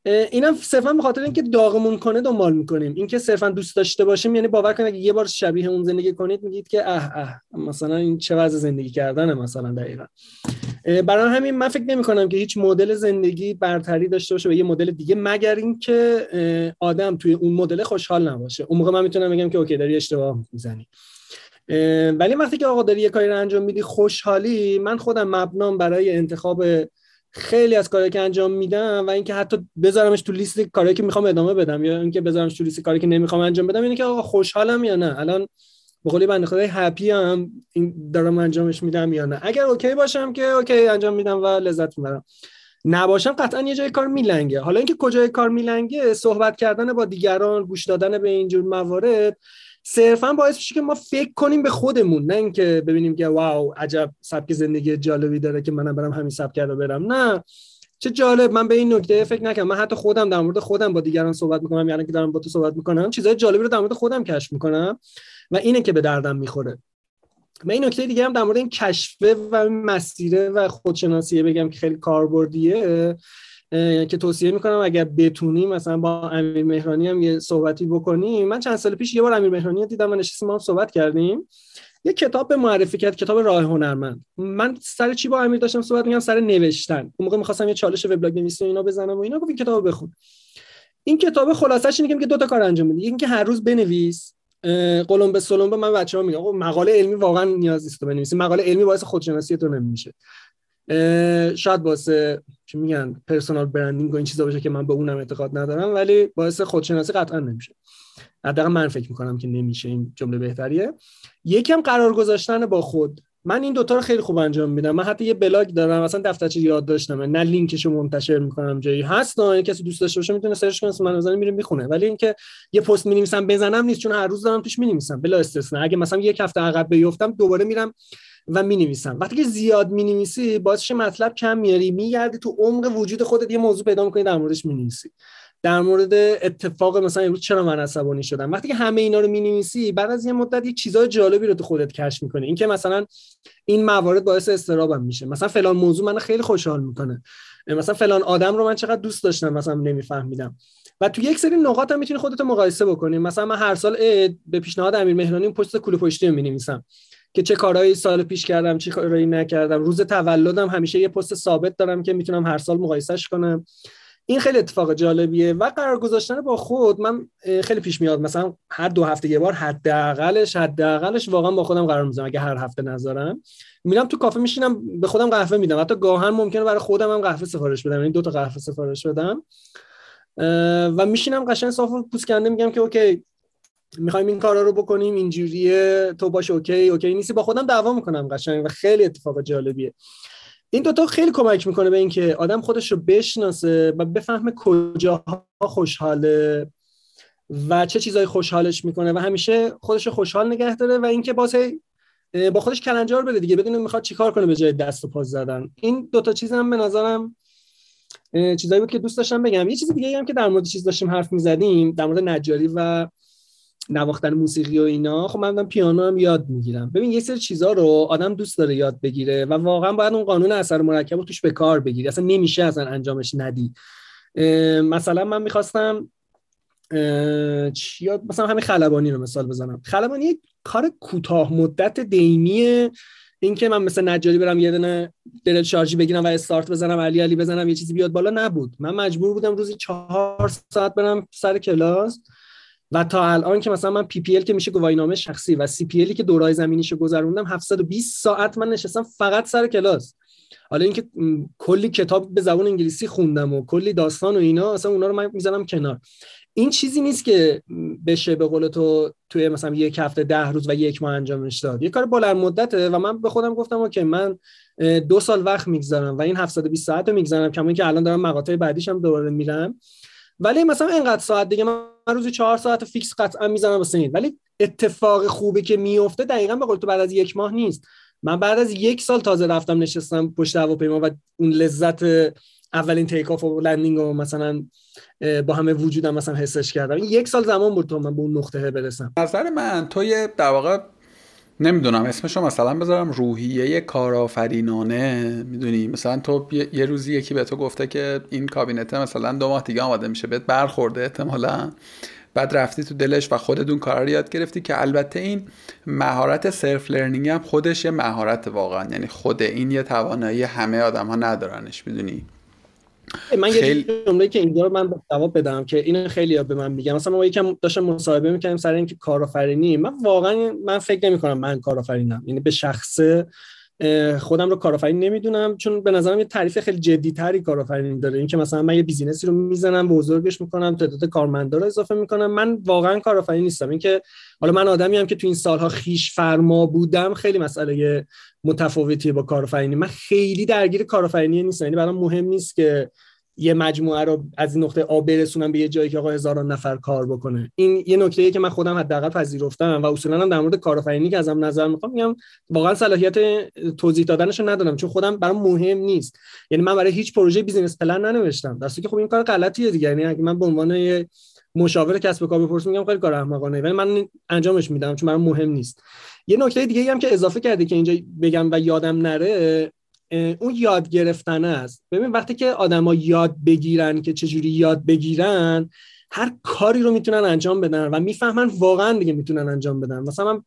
اینم صرفا به خاطر اینکه داغمون کنه دنبال می‌کنیم. اینکه صرفا دوست داشته باشیم یعنی باور کنید اگه یه بار شبیه اون زندگی کنید میگید که اه اه مثلا این چه وضع زندگی کردنه مثلا دقیقا. برای همین من فکر نمی کنم که هیچ مدل زندگی برتری داشته باشه به یه مدل دیگه مگر اینکه آدم توی اون مدل خوشحال نباشه. اون موقع من می‌تونم بگم که okay داری اشتباه می‌زنی. ولی وقتی که آقا داری یه کاری رو انجام میدی خوشحالی من خودم مبنام برای انتخاب خیلی از کارهایی که انجام میدم و اینکه حتی بذارمش تو لیست کارهایی که می‌خوام ادامه بدم یا اینکه بذارمش تو لیست کاری که نمی‌خوام انجام بدم اینه که آقا خوشحالم یا نه؟ الان به قولی بنده خدای happy هم این دارم انجامش میدم یا نه؟ اگر okay باشم که okay انجام میدم و لذت می‌برم. نباشم قطعا یه جای کار میلنگه. حالا اینکه کجای کار میلنگه؟ صحبت کردن با دیگران گوش دادن به اینجور موارد. صرفا باعث میشه که ما فکر کنیم به خودمون نه اینکه ببینیم که واو عجب سبک زندگی جالبی داره که منم برم همین سبک رو برم. نه. چه جالب من به این نکته فکر نکنم من حتی خودم در مورد خودم با دیگران صحبت می‌کنم یعنی که دارم با تو صحبت می‌کنم. چیزای جالبی رو در مورد خودم کشف می‌کنم و اینه که به دردم می‌خوره. من این نکته دیگه هم در مورد این کشفه و مسیره و خودشناسیه بگم که خیلی کاربردیه. که توصیه می‌کنم اگر بتونیم مثلا با امیر مهرانی هم یه صحبتی بکنیم. من چند سال پیش یه بار امیر مهرانی دیدم و نشستیم ما هم صحبت کردیم. یه کتاب به معرفی کرد کتاب راه هنرمند. من سر چی با امیر داشتم صحبت میگم سر نوشتن. اون موقع می‌خواستم یه چالش وبلاگ نویسی اینا بزنم و اینا گفت این کتاب بخون. این کتاب خلاصش اینه که دو تا کار انجام میده یکی که هر روز بنویس. قلم به سلم من بچه‌ها میگم آقا مقاله علمی واقعا نیاز نیست تو بنویسی. مقاله علمی باعث خودشناسی تو نمیشه. شاید واسه چی میگن personal branding و این چیزا باشه که من به اونم اعتقاد ندارم ولی باعث خودشناسی قطعا نمیشه. حداقل من فکر می‌کنم که نمیشه این جمله بهتریه. یکم قرار گذاشتن با خود. من این دوتا رو خیلی خوب انجام میدم. من حتی یه بلاگ دارم مثلا دفترچه یاد داشتم. نه لینکشو منتشر می‌کنم جایی هست نه کسی دوست داشته باشه می‌تونه سرچ کنه من بزنه میره می‌خونه. ولی اینکه یه پست می‌نویسم بزنم نیست چون هر روز دارم توش می‌نویسم. بلا استثنا اگه مثلا یک هفته عقب بیفتم دوباره میرم و می نویسم وقتی که زیاد می نویسی باعث مطلب کم میاری میگردی تو عمق وجود خودت یه موضوع پیدا می‌کنی در موردش می نویسی در مورد اتفاق مثلا امروز چرا من عصبانی شدم؟ وقتی که همه اینا رو می بعد از یه مدت یه چیزای جالبی رو تو خودت کشف می‌کنی. اینکه مثلا این موارد باعث استرابم میشه. مثلا فلان موضوع من خیلی خوشحال می‌کنه. مثلا فلان آدم رو من چقدر دوست داشتم مثلا نمیفهمیدم. و تو یک سری نقاط هم می‌تونی خودت مقایسه بکنی. مثلا من هر سال به پیشنهاد امیر مهرانی پست کوله پشتی می نویسم که چه کارهایی سال پیش کردم چه کارهایی نکردم. روز تولدم همیشه یه پست ثابت دارم که می‌تونم هر سال مقایسهش کنم. این خیلی اتفاق جالبیه و قرار گذاشتن با خود من خیلی پیش میاد. مثلا هر دو هفته یه بار حداقلش حداقلش واقعا با خودم قرار می‌ذارم اگه هر هفته نذارم. میرم تو کافه میشینم به خودم قهوه میدم. حتی گاهن ممکنه برای خودم هم قهوه سفارش بدم. یعنی دو تا قهوه سفارش بدم. و میشینم قشنگ صاف پوست کنده میگم که okay می‌خوایم این کارا رو بکنیم اینجوریه. تو باهاش okay ای okay. نیستی با خودم دعوا می‌کنم قشنگ و خیلی اتفاق جالبیه. این دوتا خیلی کمک می‌کنه به اینکه آدم خودش رو بشناسه و بفهمه کجاها خوشحاله و چه چیزایی خوشحالش می‌کنه و همیشه خودش رو خوشحال نگه داره و اینکه باز با خودش کلنجار بره دیگه بدونه می‌خواد چیکار کنه به جای دست و پاز زدن. این دوتا چیز هم به نظرم چیزایی بود که دوست داشتم بگم. یه چیز دیگه هم که در مورد چیز داشتیم حرف می‌زدیم در مورد نجاری و نواختن موسیقی و اینا خب من پیانو هم یاد می‌گیرم. ببین یه سری چیزا رو آدم دوست داره یاد بگیره و واقعا باید اون قانون اثر مرکب رو توش به کار بگیری. اصلا نمیشه اصلا انجامش ندی مثلا من می‌خواستم چیا مثلا همین خلبانی رو مثال بزنم. خلبانی کار کوتاه مدت دیمیه. اینکه من مثل نجاری برم یه دونه دریل شارژی بگیرم و استارت بزنم علی علی بزنم یه چیزی بیاد بالا نبود. من مجبور بودم روزی چهار ساعت برم سر کلاس. و تا الان که مثلا من PPL که میشه گواهینامه شخصی و CPL ی که دوره‌ی زمینیشو گذروندم 720 ساعت من نشستم فقط سر کلاس. حالا اینکه کلی کتاب به زبان انگلیسی خوندم و کلی داستان و اینا اصلا اونا رو من می‌زنم کنار. این چیزی نیست که بشه به قول تو توی مثلا یک هفته ده روز و یک ماه انجامش داد. یه کار بلند مدته و من به خودم گفتم که من دو سال وقت می‌گذارم و این 720 ساعت رو می‌گذارم کما که الان دارم مقاطع بعدیش هم دوباره میرم. ولی مثلا اینقدر ساعت دیگه من روزی چهار ساعت fix قطعا می‌زنم واسه این. ولی اتفاق خوبی که میفته دقیقا به قول تو بعد از یک ماه نیست. من بعد از یک سال تازه رفتم نشستم پشت هواپیما و اون لذت اولین takeoff و landing رو مثلا با همه وجودم مثلا حسش کردم. یک سال زمان بود تا من به اون نقطه برسم. نظر من تو در واقع نمی‌دونم اسمشو مثلا بذارم روحیه کارآفرینانه. می‌دونی مثلا تو یه روزی یکی به تو گفته که این کابینته مثلا دو ماه دیگه آماده میشه بهت برخورده احتمالا. بعد رفتی تو دلش و خودت اون کارا رو یاد گرفتی که البته این مهارت self learning هم خودش یه مهارت واقعا. یعنی خود این یه توانایی همه آدم ها ندارنش می‌دونی؟ من خیلی... یه جمله که اینجا رو من جواب بدم که این خیلی به من میگم مثلا ما یکم داشتم مصاحبه می‌کنیم سر اینکه کارآفرینی. من واقعا من فکر نمی کنم من کارآفرینم. یعنی به شخصه خودم رو کارآفرین نمی‌دونم چون به نظرم یه تعریف خیلی جدی تری کارآفرینی داره. اینکه مثلا من یه بیزینسی رو می‌زنم بزرگش می‌کنم تعداد کارمندا رو اضافه می‌کنم. من واقعا کارآفرین نیستم. اینکه حالا من آدمی هم که تو این سالها خیش فرما بودم خیلی مسئله متفاوتی با کارآفرینی. من خیلی درگیر کارآفرینی نیستم. یعنی برام مهم نیست که یه مجموعه رو از این نقطه آ برسونم به یه جایی که آقا هزاران نفر کار بکنه. این یه نکته که من خودم حداقل پذیرفتم و اصولا هم در مورد کارآفرینی که ازم نظر می‌خوام میگم واقعا صلاحیت توضیح دادنش رو ندارم چون خودم برام مهم نیست. یعنی من برای هیچ پروژه بیزینس پلن ننوشتم. در که خب این کار غلطیه دیگه. یعنی اگه من به عنوان مشاور کسب و کار بپرسم میگم خیلی کار احمقانه. ولی من انجامش میدم چون برام مهم نیست. یه نکته دیگه هم که اضافه کرده که اینجا بگم و یادم نره اون یاد گرفتن است. ببین وقتی که آدما یاد بگیرن که چجوری یاد بگیرن هر کاری رو می‌تونن انجام بدن و می‌فهمن واقعا دیگه می‌تونن انجام بدن. مثلا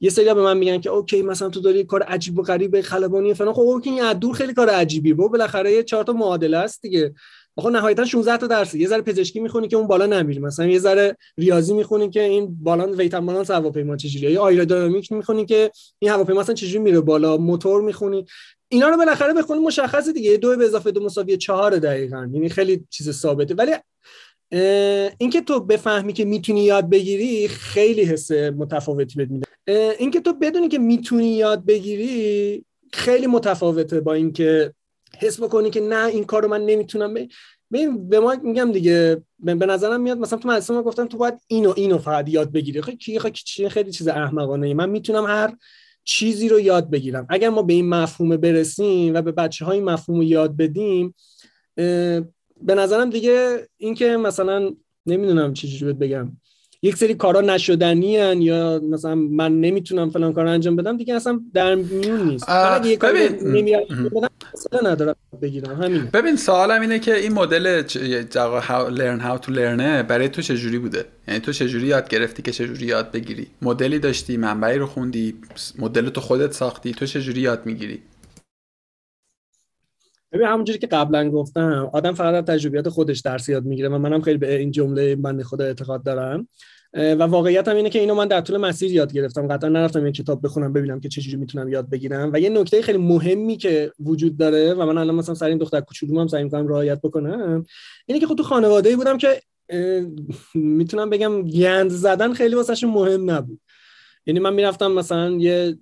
یه سری به من میگن که okay مثلا تو داری کار عجیب و غریب خلبانی فلان. خب اوکی این دیگه خیلی کار عجیبی. بود بالاخره یه چهار تا معادله است دیگه. آخه نهایتا 16 تا درس. یه ذره پزشکی می‌خونی که اون بالا نمیری. مثلا یه ذره ریاضی می‌خونی که این بالا weight and balance هواپیما چجوریه. یا آیرودینامیک می‌خونی که این هواپیما مثلا چجوری میره بالا. موتور می‌خونی. اینا رو بالاخره بخونی مشخصه دیگه دو به اضافه دو مساوی چهار دقیقا. یعنی خیلی چیز ثابته. ولی اینکه تو بفهمی که می‌تونی یاد بگیری خیلی حس متفاوتی بهت میده. اینکه تو بدونی که می‌تونی یاد بگیری خیلی متفاوته با اینکه حس بکنی که نه این کار رو من نمی‌تونم ببین به ما میگم دیگه به نظرم میاد مثلا تو مدرسه ما گفتن تو باید اینو اینو فقط یاد بگیری. خیلی خیلی خیلی چیز احمقانه من می‌تونم هر چیزی رو یاد بگیرم. اگر ما به این مفهوم برسیم و به بچه های مفهوم رو یاد بدیم به نظرم دیگه اینکه مثلا نمی‌دونم چی بگم. یک سری کارا نشدنی هن یا مثلا من نمی‌تونم فلان کار انجام بدم دیگه اصلا در میون نیست. اگه یه کاری بدم ندارم بگیرم همین. ببین سوالم اینه که این مدل learn how to learn برای تو چجوری بوده؟ یعنی تو چجوری یاد گرفتی که چجوری یاد بگیری؟ مدلی داشتی منبعی رو خوندی مدل تو خودت ساختی تو چجوری یاد می‌گیری؟ ببین همونجوری که قبلا گفتم آدم فقط از تجربیات خودش درس یاد می‌گیره و منم خیلی به این جمله بنده خدا اعتقاد دارم. و واقعیت هم اینه که اینو من در طول مسیر یاد گرفتم. قطعا نرفتم یه کتاب بخونم ببینم که چجوری می‌تونم یاد بگیرم. و یه نکته خیلی مهمی که وجود داره و من الان مثلا سر این دختر کوچولوم هم سعی می‌کنم رعایت بکنم اینه که خود خب تو خانواده بودم که می‌تونم بگم گند زدن خیلی واسهشون مهم نبود. یعنی من می‌رفتم مثلا یه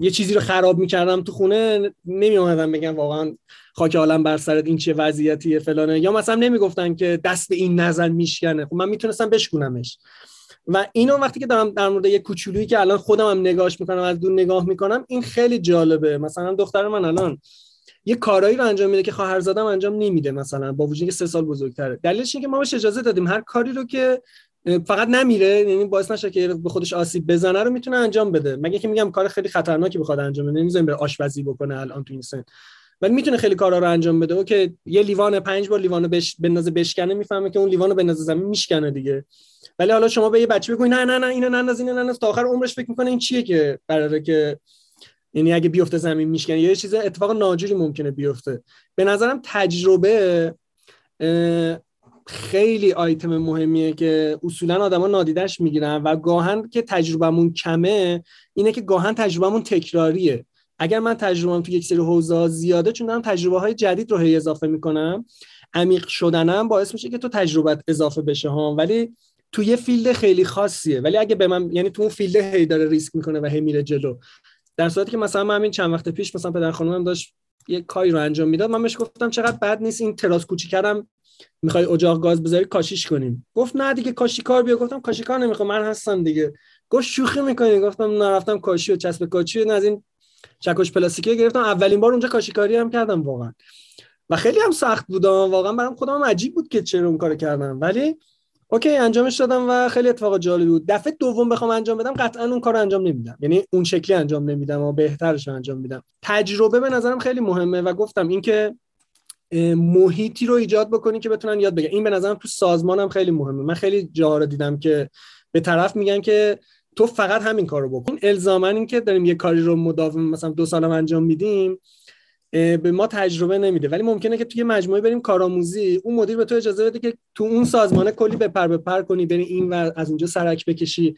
یه چیزی رو خراب می‌کردم تو خونه نمی اومدم بگم واقعا خاک عالم بر سرت این چه وضعیتیه فلانه. یا مثلا نمی‌گفتن که دست به این نظر میشکنه. خب من می‌تونستم بشکونمش. و اینو وقتی که دارم در مورد یه کوچولویی که الان خودم هم نگاهش می‌کنم از دور نگاه می‌کنم این خیلی جالبه. مثلا دختر من الان یه کارایی رو انجام میده که زدم انجام نمیده مثلا با وجودی که سه سال بزرگتره. دلیلش اینه که ما بهش اجازه دادیم هر کاری رو که فقط نمیره یعنی باعث نشه که به خودش آسیب بزنه رو می‌تونه انجام بده. مگه که میگم کار خیلی خطرناکی بخواد انجام بده نمی‌ذاریم به آشپزی بکنه الان تو این سن. ولی می‌تونه خیلی کارا رو انجام بده. و که یه لیوان پنج بار لیوان بش بندازه بشکنه می‌فهمه که اون لیوان رو بندازه زمین میشکنه دیگه. ولی حالا شما به یه بچه بگوی نه نه نه اینو ننداز اینو ننداز. تا آخر عمرش فکر می‌کنه این چیه که قراره که یعنی اگه بیفته زمین میشکنه. یه چیز اتفاق ناجوری ممکنه بیفته. به نظرم تجربه خیلی آیتم مهمیه که اصولا آدما نادیدش می‌گیرن و گاهن که تجربهمون کمه اینه که گاهاً تجربهمون تکراریه. اگر من تجربه‌ام تو یک سری حوزه زیاده چون دارم تجربه های جدید رو هی اضافه می‌کنم عمیق شدنم باعث میشه که تو تجربت اضافه بشه ها. ولی تو یه field خیلی خاصیه. ولی اگه به من یعنی تو اون field هی داره ریسک می‌کنه و هی میره جلو. در صورتی که مثلا من همین چند وقت پیش مثلا پدر خانومم داشت یه کاری رو انجام می‌داد. من بهش گفتم چقدر بد نیست این تراس کوچیکه رم می‌خوای اجاق گاز بذاری کاشیش کنیم. گفت نه دیگه کاشی کار بیا. گفتم کاشی کار نمی‌خوام من هستم دیگه. گفت شوخی می‌کنی. گفتم نرفتم کاشی و چسب کاشی و از این چکش پلاستیکی گرفتم. اولین بار اونجا کاشیکاری هم کردم واقعا. و خیلی هم سخت بود واقعا برام خودم عجیب بود که چرا اون کارو کردم. ولی اوکی انجامش دادم و خیلی اتفاق جالبی بود. دفعه دوم بخوام انجام بدم قطعا اون کار انجام نمیدم. یعنی اون شکلی انجام نمیدم و بهترش انجام میدم. تجربه به نظرم خیلی مهمه و گفتم اینکه محیطی رو ایجاد بکنی که بتونن یاد بگیرن. این به نظرم تو سازمانم خیلی مهمه. من خیلی جاها رو دیدم که به طرف میگن که تو فقط همین کارو بکن. الزاما این که داریم یه کاری رو مداوم مثلا دو سالم انجام میدیم به ما تجربه نمیده. ولی ممکنه که توی مجموعه بریم کارآموزی اون مدیر به تو اجازه بده که تو اون سازمانه کلی بپر بپر کنی بری این و از اونجا سرک بکشی.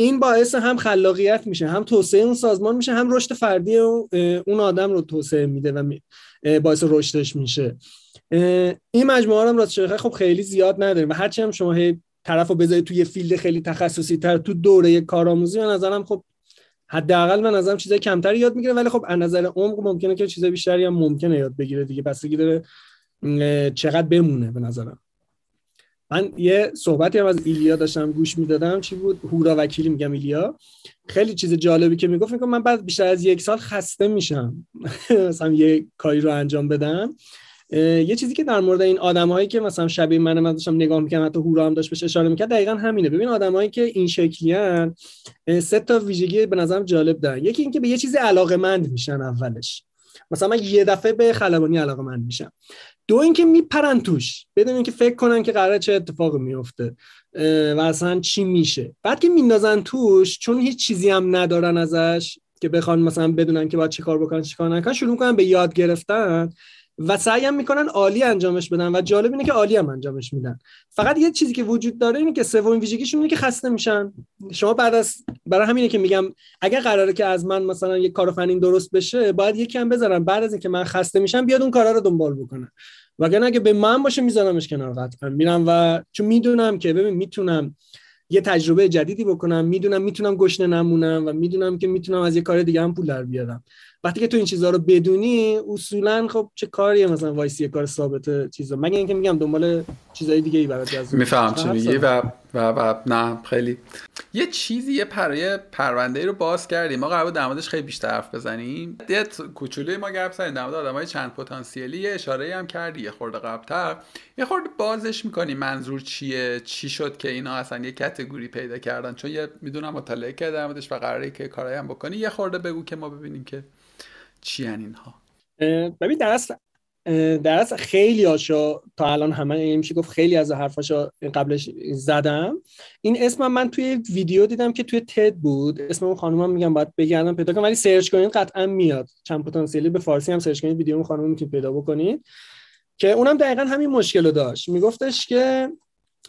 این باعث هم خلاقیت میشه هم توسعه اون سازمان میشه هم رشد فردی اون آدم رو توسعه میده و باعث رشدش میشه. این مجموعه هم راست خب خیلی زیاد نداریم و هرچی هم شما هی طرفو بذارید توی فیلد خیلی تخصصی تر تو دوره کارآموزی به نظرم خب حداقل من نظرم چیزای کمتری یاد می‌گیره ولی خب از نظر عمق ممکنه که چیزای بیشتری هم ممکنه یاد بگیره دیگه. بستگی داره چقدر بمونه به نظرم. من یه صحبتی هم از ایلیا داشتم گوش می‌دادم. چی بود؟ هورا وکیلی میگم ایلیا. خیلی چیز جالبی که می‌گفت میگم من بعد بیشتر از یک سال خسته میشم. مثلا یه کاری رو انجام بدم. یه چیزی که در مورد این آدمایی که مثلا شبیه من من داشتم نگاه می‌کنم حتی هورا هم داشت بهش اشاره می‌کرد دقیقا همینه. ببین آدمایی که این شکلیان سه تا ویژگی به نظرم جالب دارن. یکی اینکه به یه چیزی علاقه مند میشن اولش. مثلا من یه دفعه به خلبانی علاقه مند میشم. دو اینکه میپرن توش بدون اینکه فکر کنن که قراره چه اتفاقی میفته. و اصلا چی میشه. بعد که میندازن توش چون هیچ چیزی هم ندارن ازش که بخوان مثلا بدونن که باید چی کار بکنن چی کار نکنن شروع می‌کنن به یاد گرفتن. و سعی می‌کنن عالی انجامش بدن و جالب اینه که عالی هم انجامش میدن. فقط یه چیزی که وجود داره اینه که سومین ویژگیشون اینه که خسته میشن. شما بعد از برای همینه که میگم اگر قراره که از من مثلا یک کار فنین درست بشه باید یکی هم بذارم. بعد از اینکه من خسته میشم بیاد اون کارا رو دنبال بکنه. وگرنه اگه به من باشه میذارمش کنار قطعا. میرم و چون می‌دونم که ببین می‌تونم یه تجربه جدیدی بکنم. می‌دونم می‌تونم گشنه نمونم و می‌دونم که می‌تونم از یه کار دیگه هم پول در بیارم. وقتی که تو این چیزها رو بدونی اصولا خب چه کاریه مثلا وایسی کار ثابت چیزا؟ مگه اینکه میگم دنبال چیزای دیگه ای برات جذاب میفهم چی میگی. و و و نه خیلی. یه چیزی یه پر پرونده رو باز کردیم. ما قرار در موردش خیلی بیشتر حرف بزنیم. یه کوچولوی ما گپ زدیم. در مورد آدمای چند پتانسیلی یه اشاره هم کردی. یه خورده قبلتر. یه خورده بازش می‌کنی منظور چیه؟ چی شد که اینا اصلا یه کتگوری پیدا کردن؟ چون یه می‌دونم مطالعه کردم و قراره که کارایی هم بکنی. یه خورده بگو که ما ببینیم که چی اینها؟ ببین در در خیلی هاشو تا الان همه میشه گفت خیلی از حرفاشو قبلش زدم. این اسم من توی ویدیو دیدم که توی تد بود. اسم اون خانم میگم باید بگردم پیدا کنم ولی سرچ کنید قطعا میاد. چند پتانسیلی به فارسی هم سرچ کنید ویدیو اون خانم می‌تونید پیدا بکنید که اونم دقیقا همین مشکل رو داشت. میگفتش که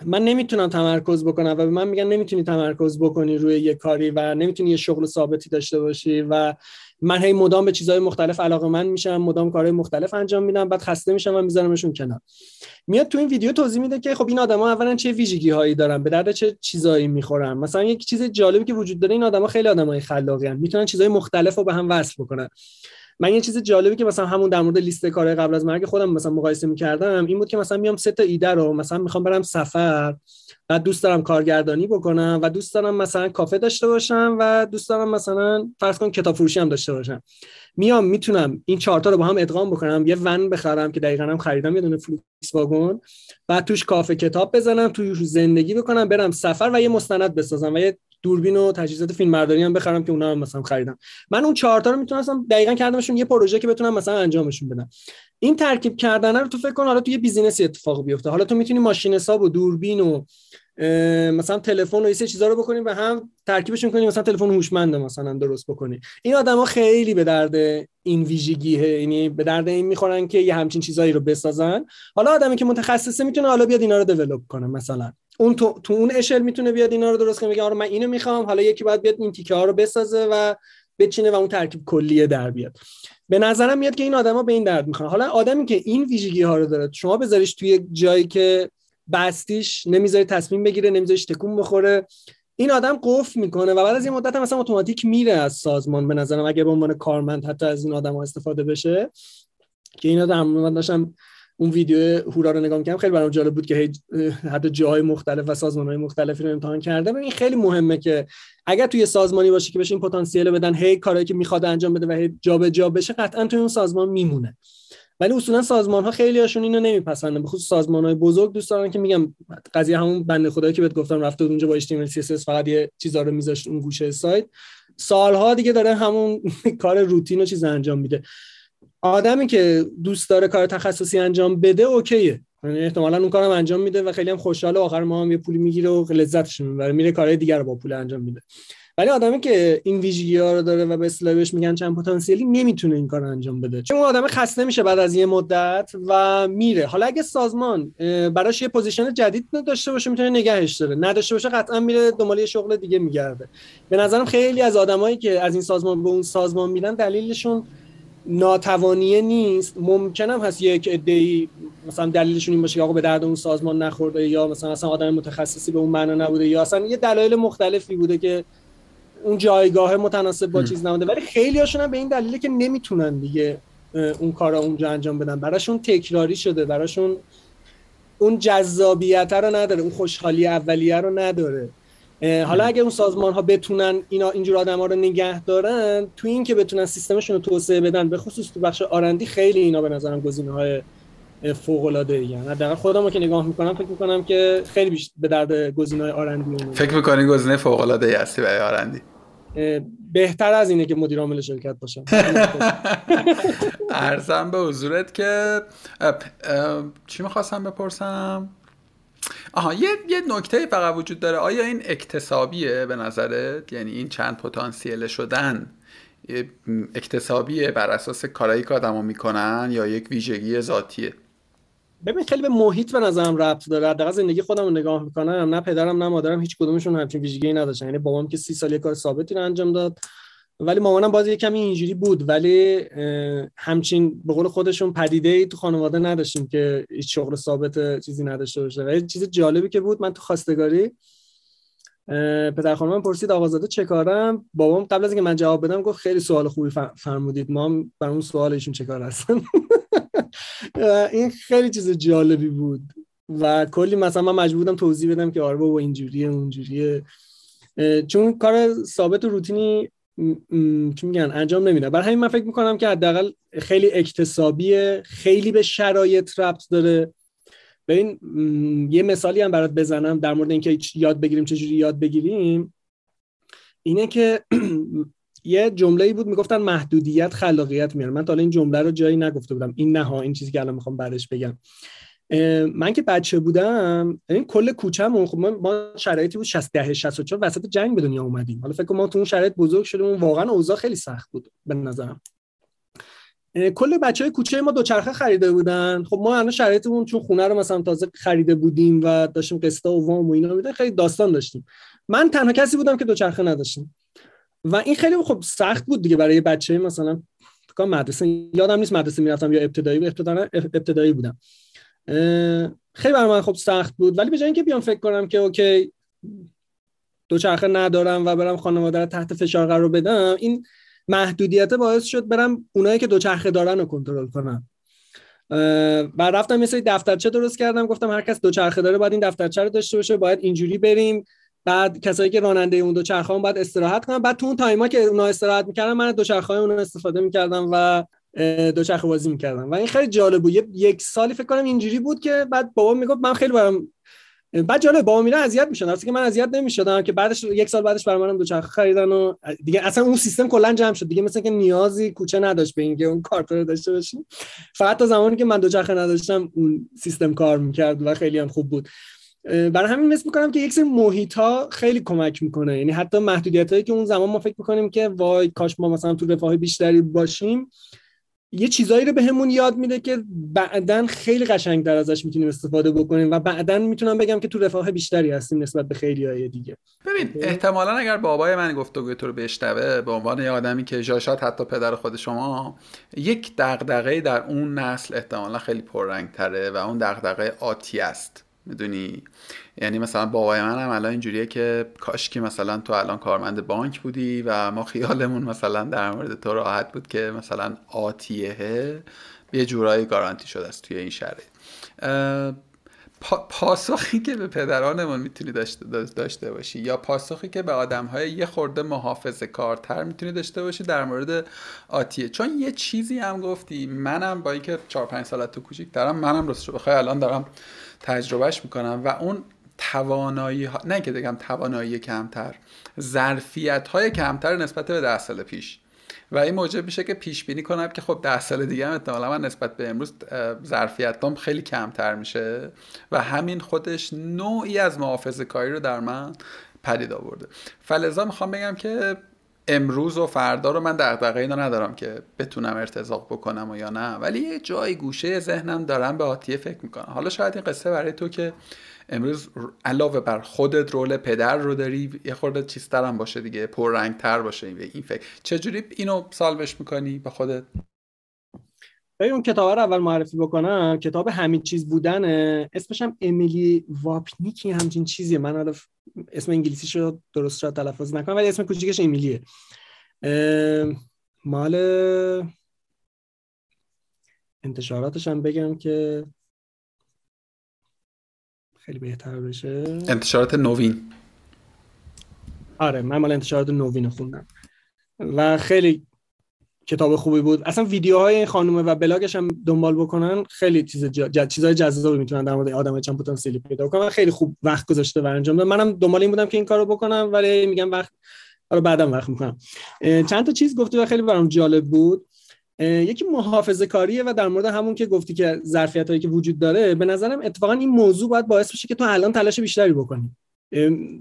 من نمی‌تونم تمرکز بکنم و به من میگن نمی‌تونی تمرکز بکنی روی یه کاری و نمی‌تونی یه شغل ثابتی داشته باشی و من هی مدام به چیزهای مختلف علاقه من میشم مدام کارهای مختلف انجام میدم بعد خسته میشم و میذارمشون کنار. میاد تو این ویدیو توضیح میده که خب این آدما اولا چه ویژگی هایی دارن به درد چه چیزایی می‌خورن. مثلا یک چیز جالبی که وجود داره این آدما خیلی آدمای خلاقی می‌تونن چیزهای مختلف رو به هم وصل بکنن. من یه چیز جالبی که مثلا همون در مورد لیست کارهای قبل از مرگ خودم مثلا مقایسه می‌کردم این بود که مثلا میام سه تا ایده رو مثلا می‌خوام برم سفر و دوست دارم کارگردانی بکنم و دوست دارم مثلا کافه داشته باشم و دوست دارم مثلا فرض کن کتاب فروشی هم داشته باشم. میام می‌تونم این چهار تا رو با هم ادغام بکنم یه ون بخرم که دقیقا هم خریدم یه دونه فولکس واگن بعد توش کافه کتاب بزنم توی زندگی بکنم برم سفر و یه مستند بسازم و یه دوربین و تجهیزات فیلم برداری هم بخرم که اونا هم مثلا خریدم. من اون چهار تا رو می‌تونستم دقیقا کردمشون یه پروژه که بتونم مثلا انجامشون بدم. این ترکیب کردن رو تو فکر کن حالا تو یه business ی اتفاق بیفته. حالا تو می‌تونی ماشین حساب و دوربین و مثلا تلفن و این چیزا رو بکنیم و هم ترکیبشون کنیم مثلا تلفن هوشمند مثلا درست بکنی. این آدما خیلی به درد این ویژگیه یعنی به درد این می‌خورن که یه همچین چیزایی رو بسازن. حالا آدمی که متخصصه می‌تونه حالا بیاد اینا رو دیولپ کنه مثلا. اون تو, تو اون اشل می‌تونه بیاد اینا رو درست کنه میگه آره من اینو می‌خوام حالا یکی باید بیاد این تیکه ها رو بسازه و بچینه و اون ترکیب کلیه در بیاد. به نظرم میاد که این آدما به این درد می‌خوان حالا آدمی که این ویژگی ها رو داره شما بذاریش توی جایی که بستیش نمی‌ذاری تصمیم بگیره نمیذاریش تکون بخوره این آدم قفل می‌کنه و بعد از یه مدت هم مثلا اتوماتیک میره از سازمان. به نظرم اگه به عنوان کارمند حتی از این آدم ها استفاده بشه که اینا در داشتم اون ویدیو هورا رو نگاه می‌کنم خیلی برام جالب بود که حتی جاهای مختلف و سازمانهای مختلفی رو امتحان کرده این خیلی مهمه که اگر توی سازمانی باشه که بشه این پتانسیل بدن هی کارهایی که می‌خواد انجام بده و هی جابجا بشه قطعا توی اون سازمان میمونه. ولی اصولا سازمان ها خیلی هاشون اینو نمیپسندن به خصوص سازمان های بزرگ دوست دارن که میگم قضیه همون بنده خدایی که بهت گفتم رفته اونجا با HTML CSS فقط یه چیزا رو میذاشت اون گوشه سایت. سالها دیگه داره همون کار روتین و چیز انجام میده. آدمی که دوست داره کار تخصصی انجام بده okay ه. یعنی احتمالا اون کارم انجام میده و خیلی هم خوشحاله آخر ماهم یه پولی می‌گیره و لذتش می‌بره. میره کارهای دیگر رو با پول انجام میده. ولی آدمی که این ویژگی ها رو داره و به اصطلاح بهش میگن چند پتانسیلی نمی‌تونه این کار انجام بده. چون اون آدم خسته میشه بعد از یه مدت و میره. حالا اگه سازمان براش یه position جدید داشته باشه می‌تونه نگهش داره. نداشته باشه قطعا میره دنبال شغل دیگه میگرده. به نظرم خیلی از آدمایی که از این سازمان به اون سازمان میرن دلیلشون ناتوانیه نیست. ممکنم هست یک ای مثلا دلیلشون این باشه که آقا به درد اون سازمان نخورده یا مثلا اصلا آدم متخصصی به اون معنا نبوده یا اصلا یه دلایل مختلفی بوده که اون جایگاه متناسب با چیز نبوده ولی خیلی هاشون هم به این دلیله که نمی‌تونن دیگه اون کارا اونجا انجام بدن. براشون تکراری شده. براشون اون جذابیت رو نداره. اون خوشحالی اولیه رو نداره. حالا اگه اون سازمان ها بتونن اینا اینجور آدم ها رو نگه دارن تو این که بتونن سیستمشون رو توسعه بدن به خصوص تو بخش آرندی خیلی اینا به نظرم گزینه های فوق العاده ای یعنی. حداقل خودم که نگاه می‌کنم فکر می‌کنم که خیلی بیشتر به درد گزینه های آرندی فکر می‌کنی گزینه فوق العاده ای هستی برای آرندی بهتر از اینه که مدیر عامل شرکت باشم. ارزم به حضورت که چی می‌خواستم بپرسم؟ آها یه یه نکته فقط وجود داره. آیا این اکتسابیه به نظرت؟ یعنی این چند پتانسیل شدن اکتسابیه بر اساس کارایی که آدما می‌کنن یا یک ویژگی ذاتیه؟ ببین خیلی به محیط به نظرم ربط داره. حداقل زندگی خودم رو نگاه می‌کنم. نه پدرم نه مادرم هیچ کدومشون همچین ویژگی نداشتن. یعنی بابام که سی سال یه کار ثابتی رو انجام داد. ولی مامانم باز یه کمی اینجوری بود. ولی همچین به قول خودشون پدیده ای تو خانواده نداشتیم که هیچ شغل ثابت چیزی نداشته باشه. و چیز جالبی که بود من تو خواستگاری پدر خانمم پرسید آقازاده چه کارم؟ بابام قبل از اینکه من جواب بدم گفت خیلی سوال خوبی فرمودید. ما بر اون سوال ایشون چه کار هستن. این خیلی چیز جالبی بود و کلی مثلا من مجبور بودم توضیح بدم که آره بابا اینجوریه اونجوریه. چون کار ثابت و روتینی چی میگن؟ انجام نمیده برای همین من فکر می‌کنم که حداقل خیلی اکتسابیه خیلی به شرایط ربط داره. ببین یه مثالی هم برات بزنم در مورد اینکه یاد بگیریم چجوری یاد بگیریم. اینه که یه جمله بود می‌گفتن محدودیت خلاقیت میاره. من تا این جمله رو جایی نگفته بودم. این نه ها این چیزی که الان می‌خوام بعدش بگم. من که بچه بودم این کل کوچه‌مون خب ما شرایطی بود 60 ده 64 وسط جنگ به دنیا اومدیم. حالا فکر ما تو اون شرایط بزرگ شدیم واقعا اوضاع خیلی سخت بود به نظرم. کل بچه های کوچه ما دوچرخه خریده بودن. خب ما الان شرایطمون چون خونه رو مثلا تازه خریده بودیم و داشتیم قسطا و وام و اینا میدن خیلی داستان داشتیم. من تنها کسی بودم که دوچرخه نداشتم. و این خیلی خب سخت بود دیگه برای بچه مثلا مدرسه یادم نیست مدرسه می‌رفتم یا ابتدایی ابتدایی بودم. خیلی برای من خب سخت بود. ولی به جای اینکه بیام فکر کنم که اوکی دوچرخه ندارم و برم خانواده رو تحت فشار قرار بدم این محدودیت باعث شد برم اونایی که دوچرخه دارن رو کنترل کنم. و رفتم مثل دفترچه درست کردم گفتم هر کس دوچرخه داره باید این دفترچه رو داشته باشه باید اینجوری بریم. بعد کسایی که راننده اون دوچرخه هم باید استراحت کنن بعد تو اون تایما که اونا استراحت می‌کردن من دوچرخه اون استفاده می‌کردم و دوچرخه بازی می‌کردم. و این خیلی جالب بود. یک سالی فکر کنم اینجوری بود که بعد بابا می‌گفت من خیلی برام بعد جالب بابا میره اذیت می‌شد درسته که من اذیت نمی‌شدم که بعدش یک سال بعدش برای منم دوچرخه خریدن و دیگه اصلا اون سیستم کلا جمع شد. دیگه مثلا که نیازی کوچه نداشت به اینکه اون کارت رو داشته باشیم. فقط تا زمانی که من دوچرخه نداشتم اون سیستم کار می‌کرد و خیلی هم خوب بود. برای همین مثل می‌کنم که یک سری محیط ها خیلی کمک می‌کنه. یعنی حتی محدودیت هایی که اون زمان ما فکر می‌کنیم که وای کاش ما مثلا تو رفاه بیشتری باشیم. یه چیزایی رو بهمون به یاد میده که بعدا خیلی قشنگتر ازش می‌تونیم استفاده بکنیم و بعدا می‌تونم بگم که تو رفاه بیشتری هستیم نسبت به خیلی های دیگه. ببین احتمالا اگر بابای من گفتگوی تو رو بشنوه به عنوان یه آدمی که جاشات حتی پدر خود شما یک دغدغه در اون نسل احتمالا خیلی پررنگ تره و اون دغدغه آتی است. می‌دونی؟ یعنی مثلا بابای من هم الان اینجوریه که کاش که مثلا تو الان کارمند بانک بودی و ما خیالمون مثلا در مورد تو راحت بود که مثلا آتیه یه جورایی گارانتی شده است توی این شرایط. پاسخی که به پدرانمون می‌تونی داشته, داشته باشی یا پاسخی که به آدم های یه خورده محافظه کارتر می‌تونی داشته باشی در مورد آتیه. چون یه چیزی هم گفتی منم با اینکه 4 5 سالت تو کوچیک دارم منم راستش بخوای الان دارم تجربهش می‌کنم و اون توانایی ها... نه که بگم توانایی کمتر ظرفیت های کمتر نسبت به ده سال پیش. و این موجب میشه که پیش بینی کنم که خب ده سال دیگه هم احتمالا من نسبت به امروز ظرفیتام خیلی کمتر میشه و همین خودش نوعی از محافظه کاری رو در من پدید آورده. فلزا می‌خوام بگم که امروز و فردا رو من دغدغه اینا ندارم که بتونم ارتزاق بکنم و یا نه. ولی یه جای گوشه ذهنم دارم به آتیه فکر می‌کنم. حالا شاید این قصه برای تو که امروز علاوه بر خودت رول پدر رو داری یه خورده چیزتر هم باشه دیگه پررنگ تر باشه این فکر. چجوری اینو سالوش می‌کنی؟ به خودت؟ ببین اون کتاب رو اول معرفی بکنم کتاب همین چیز بودن اسمش هم امیلی واپنیکی همچین چیزیه. من حالا اسم انگلیسیش رو درست را تلفظ نکنم ولی اسم کوچیکش امیلیه. مال انتشاراتش هم بگم که خیلی بهتر بشه. انتشارات نوین. آره من مال انتشارات نوین خوندم. و خیلی کتاب خوبی بود. اصلا ویدیوهای این خانومه و بلاگش هم دنبال بکنن خیلی چیز ج... چیزای جذابی می‌تونن در مورد آدم چند پتانسیلی پیدا کنن خیلی خوب وقت گذاشته و انجام داد منم دنبال این بودم که این کارو بکنم ولی میگم وقت حالا بعدم وقت می‌کنم. چند تا چیز گفتی و خیلی برام جالب بود. یکی محافظه کاریه و در مورد همون که گفتی که ظرفیت هایی که وجود داره به نظرم اتفاقا این موضوع باید باعث بشه که تو الان تلاش بیشتری بکنی.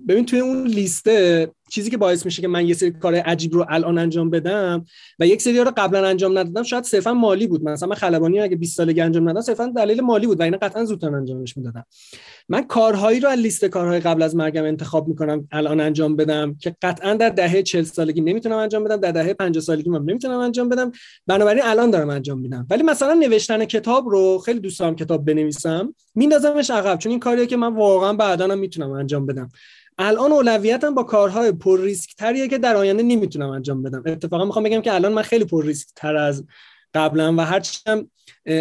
ببین توی اون لیسته چیزی که باعث میشه که من یه سری کار عجیب رو الان انجام بدم و یک سری رو قبلا انجام ندادم شاید صرفا مالی بود. مثلا من خلبانی اگه 20 سالگی انجام ندادم صرفا دلیل مالی بود و اینا قطعا زودتر انجامش می‌دادم. من کارهایی رو از لیست کارهای قبل از مرگم انتخاب می‌کنم الان انجام بدم که قطعا در دهه 40 سالگی نمی‌تونم انجام بدم در دهه 50 سالگی من نمی‌تونم انجام بدم. بنابراین الان دارم انجام میدم. ولی مثلا نوشتن کتاب رو خیلی دوست دارم کتاب بنویسم میندازمش عقب چون این کاریه که من واقعا بعدا می‌تونم انجام بدم. الان اولویتم با کارهای پر ریسک تریه که در آینده نمی‌تونم انجام بدم. اتفاقا می‌خوام بگم که الان من خیلی پر ریسک تر از قبلا و هرچند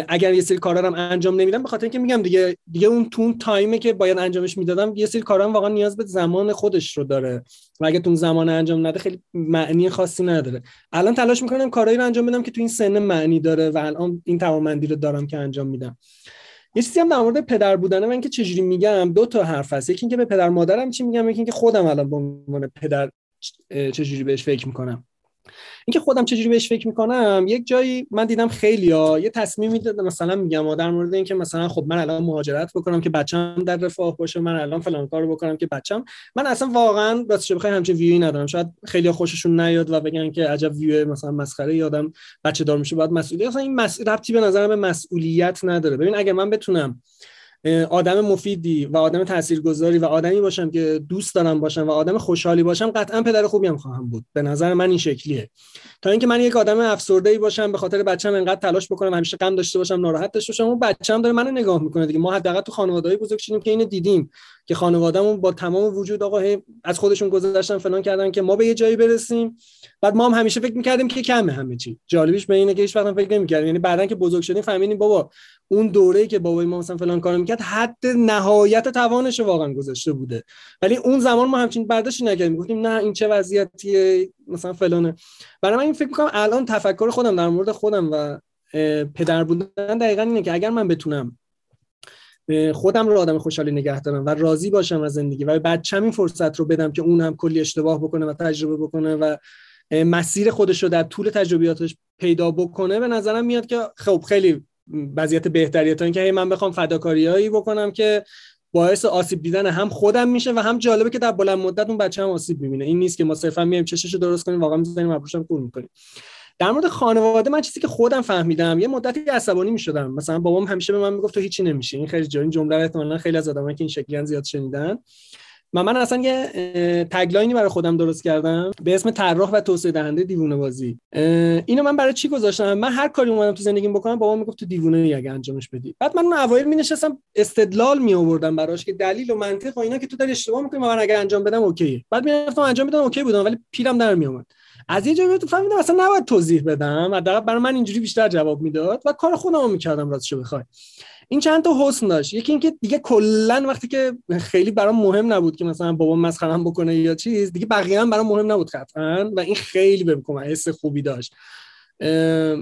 اگر یه سری کارا انجام نمیدم به خاطر اینکه میگم دیگه دیگه اون تون تایمه که باید انجامش می‌دادم یه سری کارا واقعا نیاز به زمان خودش رو داره. و اگه تو زمان انجام نده خیلی معنی خاصی نداره. الان تلاش می‌کنم کارهایی رو انجام بدم که تو این سن معنی داره و الان این توانمندی رو دارم که انجام میدم. یه چیزی هم در مورد پدر بودن من که چجوری میگم دو تا حرف هست. یکی اینکه به پدر مادرم چی میگم یکی اینکه خودم الان به عنوان پدر چجوری بهش فکر می‌کنم. اینکه خودم چجوری بهش فکر می‌کنم یک جایی من دیدم خیلی ها یه تصمیمی دادم مثلا میگم در مورد اینکه مثلا خب من الان مهاجرت بکنم که بچم در رفاه باشه من الان فلان کارو بکنم که بچم من اصلا واقعا راستش بخوای همچین ویوی ندارم. شاید خیلی خوششون نیاد و بگن که عجب ویو مثلا مسخره یادم بچه دار میشه باید مسئولیت. اصلا این مس... ربطی به نظرم به مسئولیت نداره. ببین اگر من بتونم آدم مفیدی و آدم تاثیرگذاری و آدمی باشم که دوست دارم باشم و آدم خوشحالی باشم قطعا پدر خوبی هم خواهم بود. به نظر من این شکلیه. تا اینکه من یک آدم افسرده ای باشم به خاطر بچه‌م انقدر تلاش بکنم همیشه غم داشته باشم ناراحت داشته باشم اون بچه‌م داره منو نگاه می‌کنه دیگه. ما حداقل تو خانواده‌ای بزرگ شدیم که اینو دیدیم. که خانوادهمون با تمام وجود آقا از خودشون گذاشتن فلان کردن که ما به یه جایی برسیم. بعد ما هم همیشه فکر می‌کردیم که کمه همه چی. جالبیش به اینه که هیچ وقت فکر نمی‌کردیم. یعنی بعدن که بزرگ شدیم فهمیدیم بابا اون دوره‌ای که بابای ما مثلا فلان کارو می‌کرد حد نهایت توانش واقعا گذاشته بوده. ولی اون زمان ما همچین برداشتی نکردیم. گفتیم نه این چه وضعیتیه؟ مثلا فلانه. برای من این فکر می‌کنم الان تفکر خودم در مورد خودم و پدر بودن دقیقا اینه که اگر من بتونم خودم رو آدم خوشحالی نگه دارم و راضی باشم از زندگی و بچم این فرصت رو بدم که اون هم کلی اشتباه بکنه و تجربه بکنه و مسیر خودش رو در طول تجربیاتش پیدا بکنه به نظرم میاد که خب خیلی وضعیت بهتریه تا اینکه من بخوام فداکاریایی بکنم که باعث آسیب دیدن هم خودم میشه و هم جالبه که در بلند مدت اون بچه هم آسیب می‌بینه. این نیست که ما صرفا میایم چشش رو درست کنیم واقعا می‌ذاریم ابروشم کور می‌کنیم. در مورد خانواده من چیزی که خودم فهمیدم یه مدتی عصبانی می‌شدم. مثلا بابام همیشه به من می‌گفت تو هیچی نمیشه این خیلی جایی جمله رو احتمالاً خیلی از آدمایی که این شکلی زیاد شنیدن. من من اصلا یه tagline ی برای خودم درست کردم. به اسم طراح و توسعه دهنده دیوونه بازی. اینو من برای چی گذاشتم؟ من هر کاری اومدم تو زندگیم بکنم بابا می‌گفت تو دیوونه ای اگه انجامش بدی. بعد من اون اوایل می نشستم استدلال می آوردم براش که دلیل و منطق و اینا که تو داری اشتباه می‌کنی من اگه انجام بدم okay بعد می رفتم انجام بدم okay بودم ولی پیرم در می اومد از یه جایی فهمیدم اصلا نباید توضیح بدم. حداقل برای من اینجوری بیشتر جواب می‌داد و کار خودم رو می‌کردم راستشو بخوای. این چند تا حسن داشت. یکی اینکه دیگه کلا وقتی که خیلی برام مهم نبود که مثلا بابا مسخرم بکنه یا چیز دیگه بقیه هم برام مهم نبود قطعا و این خیلی بهم کمک حس خوبی داشت.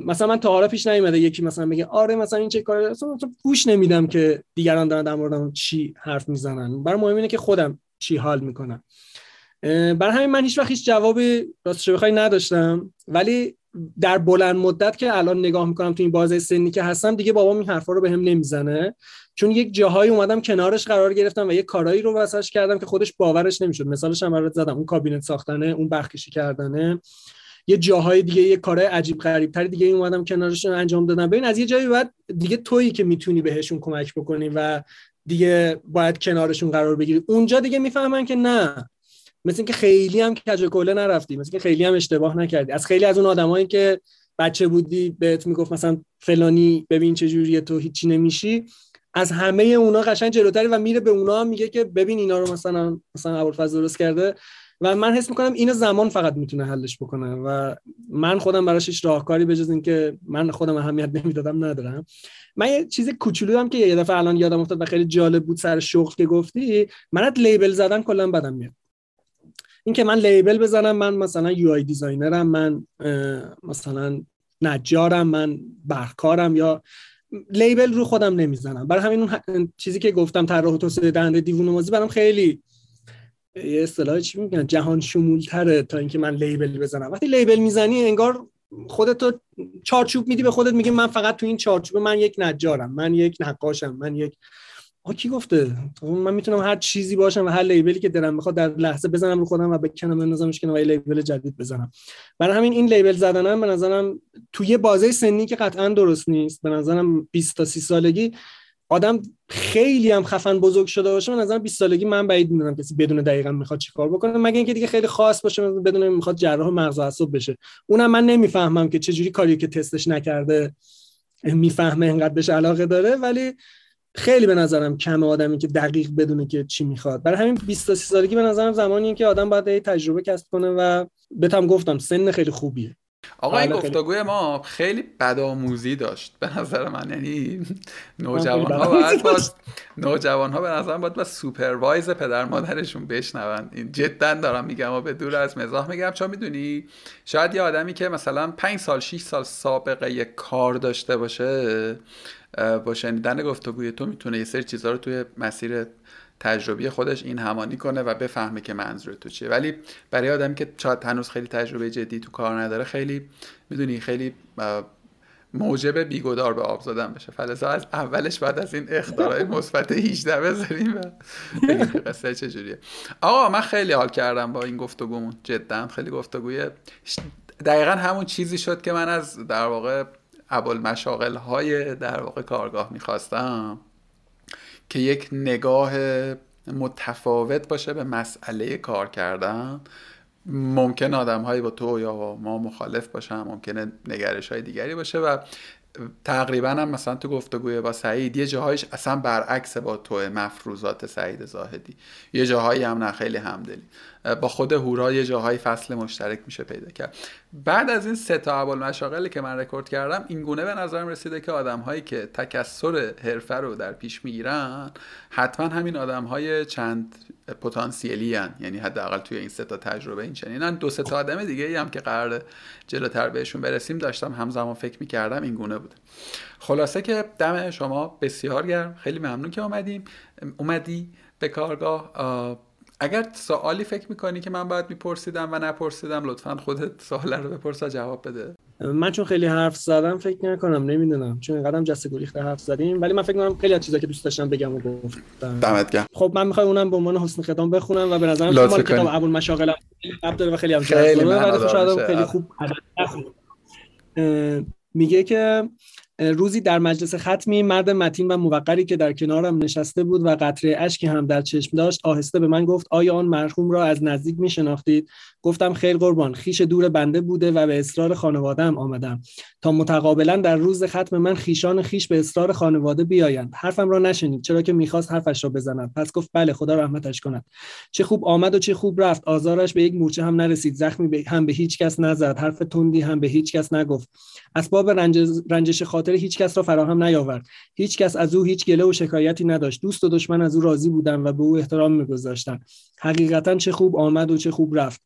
مثلا من تا حالا پیش نیومده یکی مثلا بگه آره مثلا این چه کاری مثلا گوش نمیدم که دیگران دارن در موردم چی حرف می‌زنن. برای مهم اینه که خودم چی حال می‌کنم. برای همین من هیچ وقت هیچ جوابی راستش بخوای نداشتم. ولی در بلند مدت که الان نگاه می‌کنم تو این بازه سنی که هستم دیگه بابام این حرفا رو به نمی‌زنه. چون یک جاهایی اومدم کنارش قرار گرفتم و یه کارایی رو واسش کردم که خودش باورش نمی‌شد. مثالش هم برات زدم. اون کابینت ساختنه اون بخشی کردنه. یه جاهای دیگه یه کارهای عجیب غریب تری دیگه اومدم کنارشون انجام دادم. ببین از یه جایی بعد دیگه تویی که می‌تونی بهشون کمک بکنی و دیگه باید کنارشون قرار بگیری. اونجا دیگه می‌فهمن که نه. مثل اینکه خیلی هم کج کله نرفتی مثل اینکه خیلی هم اشتباه نکردی. از خیلی از اون آدمایی که بچه بودی بهت می‌گفت مثلا فلانی ببین چه جوریه تو هیچی نمیشی از همه اونا قشنگ جلوتری و میره به اونا میگه که ببین اینا رو مثلا مثلا ابوالفضل درست کرده. و من حس می‌کنم اینو زمان فقط می‌تونه حلش بکنه و من خودم براش هیچ راهکاری بجز اینکه من خودم اهمیت نمی‌دادم ندارم. من یه چیز کوچولو هم که یه دفعه الان یادم افتاد و خیلی جالب بود سر شغل که گفتی منت لیبل زدن کلا بدم میاد. این که من label بزنم من مثلا UI designer م من مثلا نجارم من برق‌کارم یا label رو خودم نمی‌زنم. برای همین اون چیزی که گفتم طراح توسعه دهنده دیوونه بازی برام خیلی یه اصطلاح چی میگن؟ جهان شمولتره تا اینکه من label بزنم. وقتی label می‌زنی انگار خودت چارچوب میدی به خودت میگی من فقط تو این چارچوب من یک نجارم من یک نقاشم من یک آ کی گفته؟ من می‌تونم هر چیزی باشم و هر لیبلی که دلم می‌خواد در لحظه بزنم رو خودم و بکنم بندازمش کنم و یه لیبل جدید بزنم. برای همین این لیبل زدنم به نظرم توی بازه سنی که قطعا درست نیست به نظرم 20 تا 30 سالگی آدم خیلی هم خفن بزرگ شده باشه من نظرم 20 سالگی من بعید می‌دونم کسی بدون دقیقا می‌خواد چیکار بکنه. مگه اینکه دیگه خیلی خاص باشه بدون می‌خواد جراح مغز و اعصاب بشه. اونم من نمی‌فهمم که چه جوری کاری که تستش نکرده می‌فهمه انقدر بهش علاقه داره ولی خیلی به نظرم کم آدمی که دقیق بدونه که چی می‌خواد. برای همین 20 تا 30 سالگی به نظرم زمانیه که آدم باید تجربه کسب کنه و بهتم گفتم سن خیلی خوبیه. آقا این گفتگوی ما خیلی بدآموزی داشت به نظر من. یعنی نوجوان ها باید با نوجوان ها به نظر باید با سوپروایز پدر مادرشون بشنون. این جدا دارم میگم و به دور از مزاح میگم. چون می‌دونی شاید یه آدمی که مثلا 5 سال 6 سال سابقه یه کار داشته باشه با شنیدن گفتگوی تو می‌تونه یه سری چیزها رو توی مسیر تجربی خودش این همانی کنه و بفهمه که منظور تو چیه. ولی برای آدمی که شاید هنوز خیلی تجربه جدی تو کار نداره خیلی می‌دونی خیلی موجب بیگدار به آب زدن بشه. فلزا از اولش بعد از این اختارای مثبت 18 بذاریم و قصه چجوریه آقا من خیلی حال کردم با این گفتگومون. جدا خیلی گفتگوی دقیقا همون چیزی شد که من از در واقع ابوال مشاغل های در واقع کارگاه می‌خواستم. که یک نگاه متفاوت باشه به مسئله کار کردن. ممکن آدم هایی با تو یا ما مخالف باشن ممکنه نگرش های دیگری باشه و تقریبا هم مثلا تو گفتگوی با سعید یه جاهایش اصلا برعکس با تو مفروضات سعید زاهدی. یه جاهایی هم نه خیلی همدلی. با خود هورا یه جاهای فصل مشترک میشه پیدا کرد. بعد از این سه تا مشاغلی که من رکورد کردم این گونه به نظرم رسیده که آدم هایی که تکسر حرفه رو در پیش می‌گیرن حتما همین آدم های چند پتانسیلی هن. یعنی حداقل توی این سه تا تجربه این چنینن دو سه تا آدم دیگه ای هم که قرار جلوتر بهشون برسیم داشتم همزمان فکر می‌کردم این گونه بود خلاصه که دم شما بسیار گرم. خیلی ممنون که اومدیم. اومدی به کارگاه. اگر سوالی فکر می‌کنی که من باید میپرسیدم و نپرسیدم لطفا خودت سوال رو بپرس و جواب بده. من چون خیلی حرف زدم فکر نکنم نمی‌دونم. چون اینقدرم جسته گریخته حرف زدیم. ولی من فکر کنم خیلی از چیزا که دوست داشتم بگم و گفتم. دمت گرم. خب من می‌خوام اونم به عنوان حسن ختام بخونم و به نظرم مال کتاب ابو المشاغل قبل داره و خیلی هم خیلی, خیلی خوب میگه که روزی در مجلس ختمی مرد متین و موقری که در کنارم نشسته بود و قطره اشکی هم در چشم داشت آهسته به من گفت آیا آن مرحوم را از نزدیک می شناختید گفتم خیر قربان خیش دور بنده بوده و به اصرار خانوادهام آمدم. تا متقابلا در روز ختم من خیشان خیش به اصرار خانواده بیایند. حرفم را نشنید چرا که می‌خواست حرفش را بزند. پس گفت بله خدا رحمتش کند. چه خوب آمد و چه خوب رفت. آزارش به یک مورچه هم نرسید. زخمی هم به هیچ کس نزد. حرف تندی هم به هیچ کس نگفت. اسباب رنجش خاطر هیچ کس را فراهم نیاورد. هیچ کس از او هیچ گله و شکایتی نداشت. دوست و دشمن از او راضی بودند و به او احترام میگذاشتند. حقیقتا چه خوب آمد و چه خوب رفت.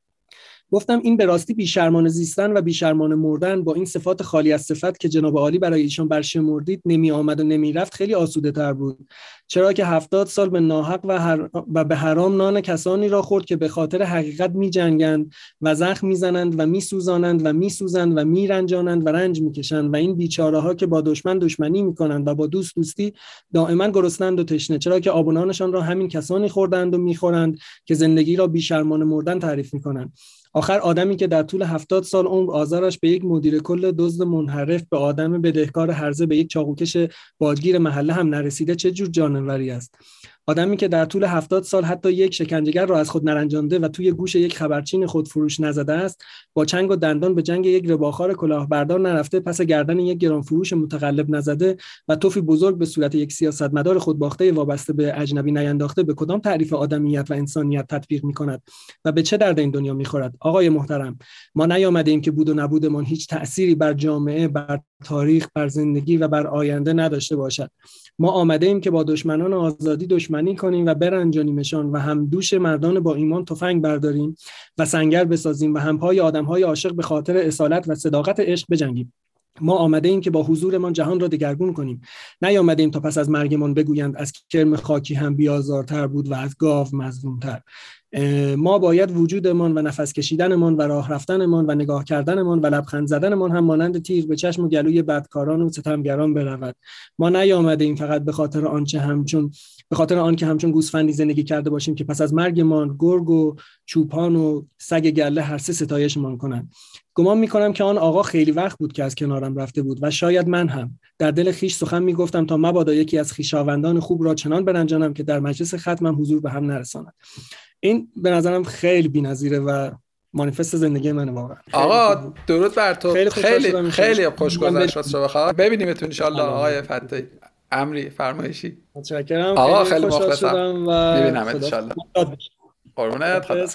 گفتم این به راستی بیشرمان زیستن و بیشرمان مردن با این صفات خالی از صفت که جناب عالی برای ایشان برشمردید نمی آمد و نمی رفت خیلی آسوده تر بود. چرا که هفتاد سال به ناحق و, هر... و به حرام نان کسانی را خورد که به خاطر حقیقت می جنگند و زخم می‌زنند و می سوزانند و می سوزند و می رنجانند و رنج می کشند و این بیچاره ها که با دشمن دشمنی می کنند و با دوست دوستی دائما گرسنند و تشنه. چرا که آبونانشان را همین کسانی خوردند و می‌خورند که زندگی را بیشرمان مردن تعریف می کنند. آخر آدمی که در طول هفتاد سال عمر آزارش به یک مدیر کل دزد منحرف به آدم بدهکار هرزه به یک چاقوکش بادگیر محله هم نرسیده چه جور جانوری است؟ آدمی که در طول هفتاد سال حتی یک شکنجهگر را از خود نرنجانده و توی گوش یک خبرچین خود فروش نزده است با چنگ و دندان به جنگ یک رباخار کلاهبردار نرفته پس گردن یک گران فروش متقلب نزده و توفی بزرگ به صورت یک سیاستمدار خودباخته وابسته به اجنبی نینداخته به کدام تعریف آدمیت و انسانیت تطبیق می کند و به چه درد این دنیا می‌خورد؟ آقای محترم ما نیامده که بود و نبودمان هیچ تأثیری بر جامعه بر تاریخ بر زندگی و بر آینده نداشته باشد. ما آمده ایم که با دشمنان آزادی دشمنی کنیم و برنجانیمشان و هم دوش مردان با ایمان تفنگ برداریم و سنگر بسازیم و هم پای آدمهای عاشق به خاطر اصالت و صداقت عشق بجنگیم. ما آمده ایم که با حضورمان جهان را دگرگون کنیم. نیامده ایم تا پس از مرگمان بگویند از کرم خاکی هم بیازارتر بود و از گاو مظلومتر. ما باید وجودمان و نفس کشیدنمان و راه رفتنمان و نگاه کردنمان و لبخند زدنمان هم مانند تیغ به چشم و گلوی بدکاران و ستمگران برود. ما نیامده این فقط به خاطر آنچه همچون به خاطر آنکه همچون گوسفندی زندگی کرده باشیم که پس از مرگمان گرگ و چوپان و سگ گله هر سه ستایشمان کنند. گمان می‌کنم که آن آقا خیلی وقت بود که از کنارم رفته بود و شاید من هم. در دل خیش سخن می‌گفتم تا مبادا یکی از خیشاوندان خوب را چنان برنجانم که در مجلس ختمم حضور به هم نرساند. این به نظرم خیلی بی‌نظیره و مانیفست زندگی من واقعا. آقا درود بر تو. خیلی خیلی خیلی خوش گذشت بخواه ببینیم تو ان آقای فتحی امری فرمایشی. متشکرم. آقا خیلی مخلصم. و می‌بینم ان شاء الله قربونت خدا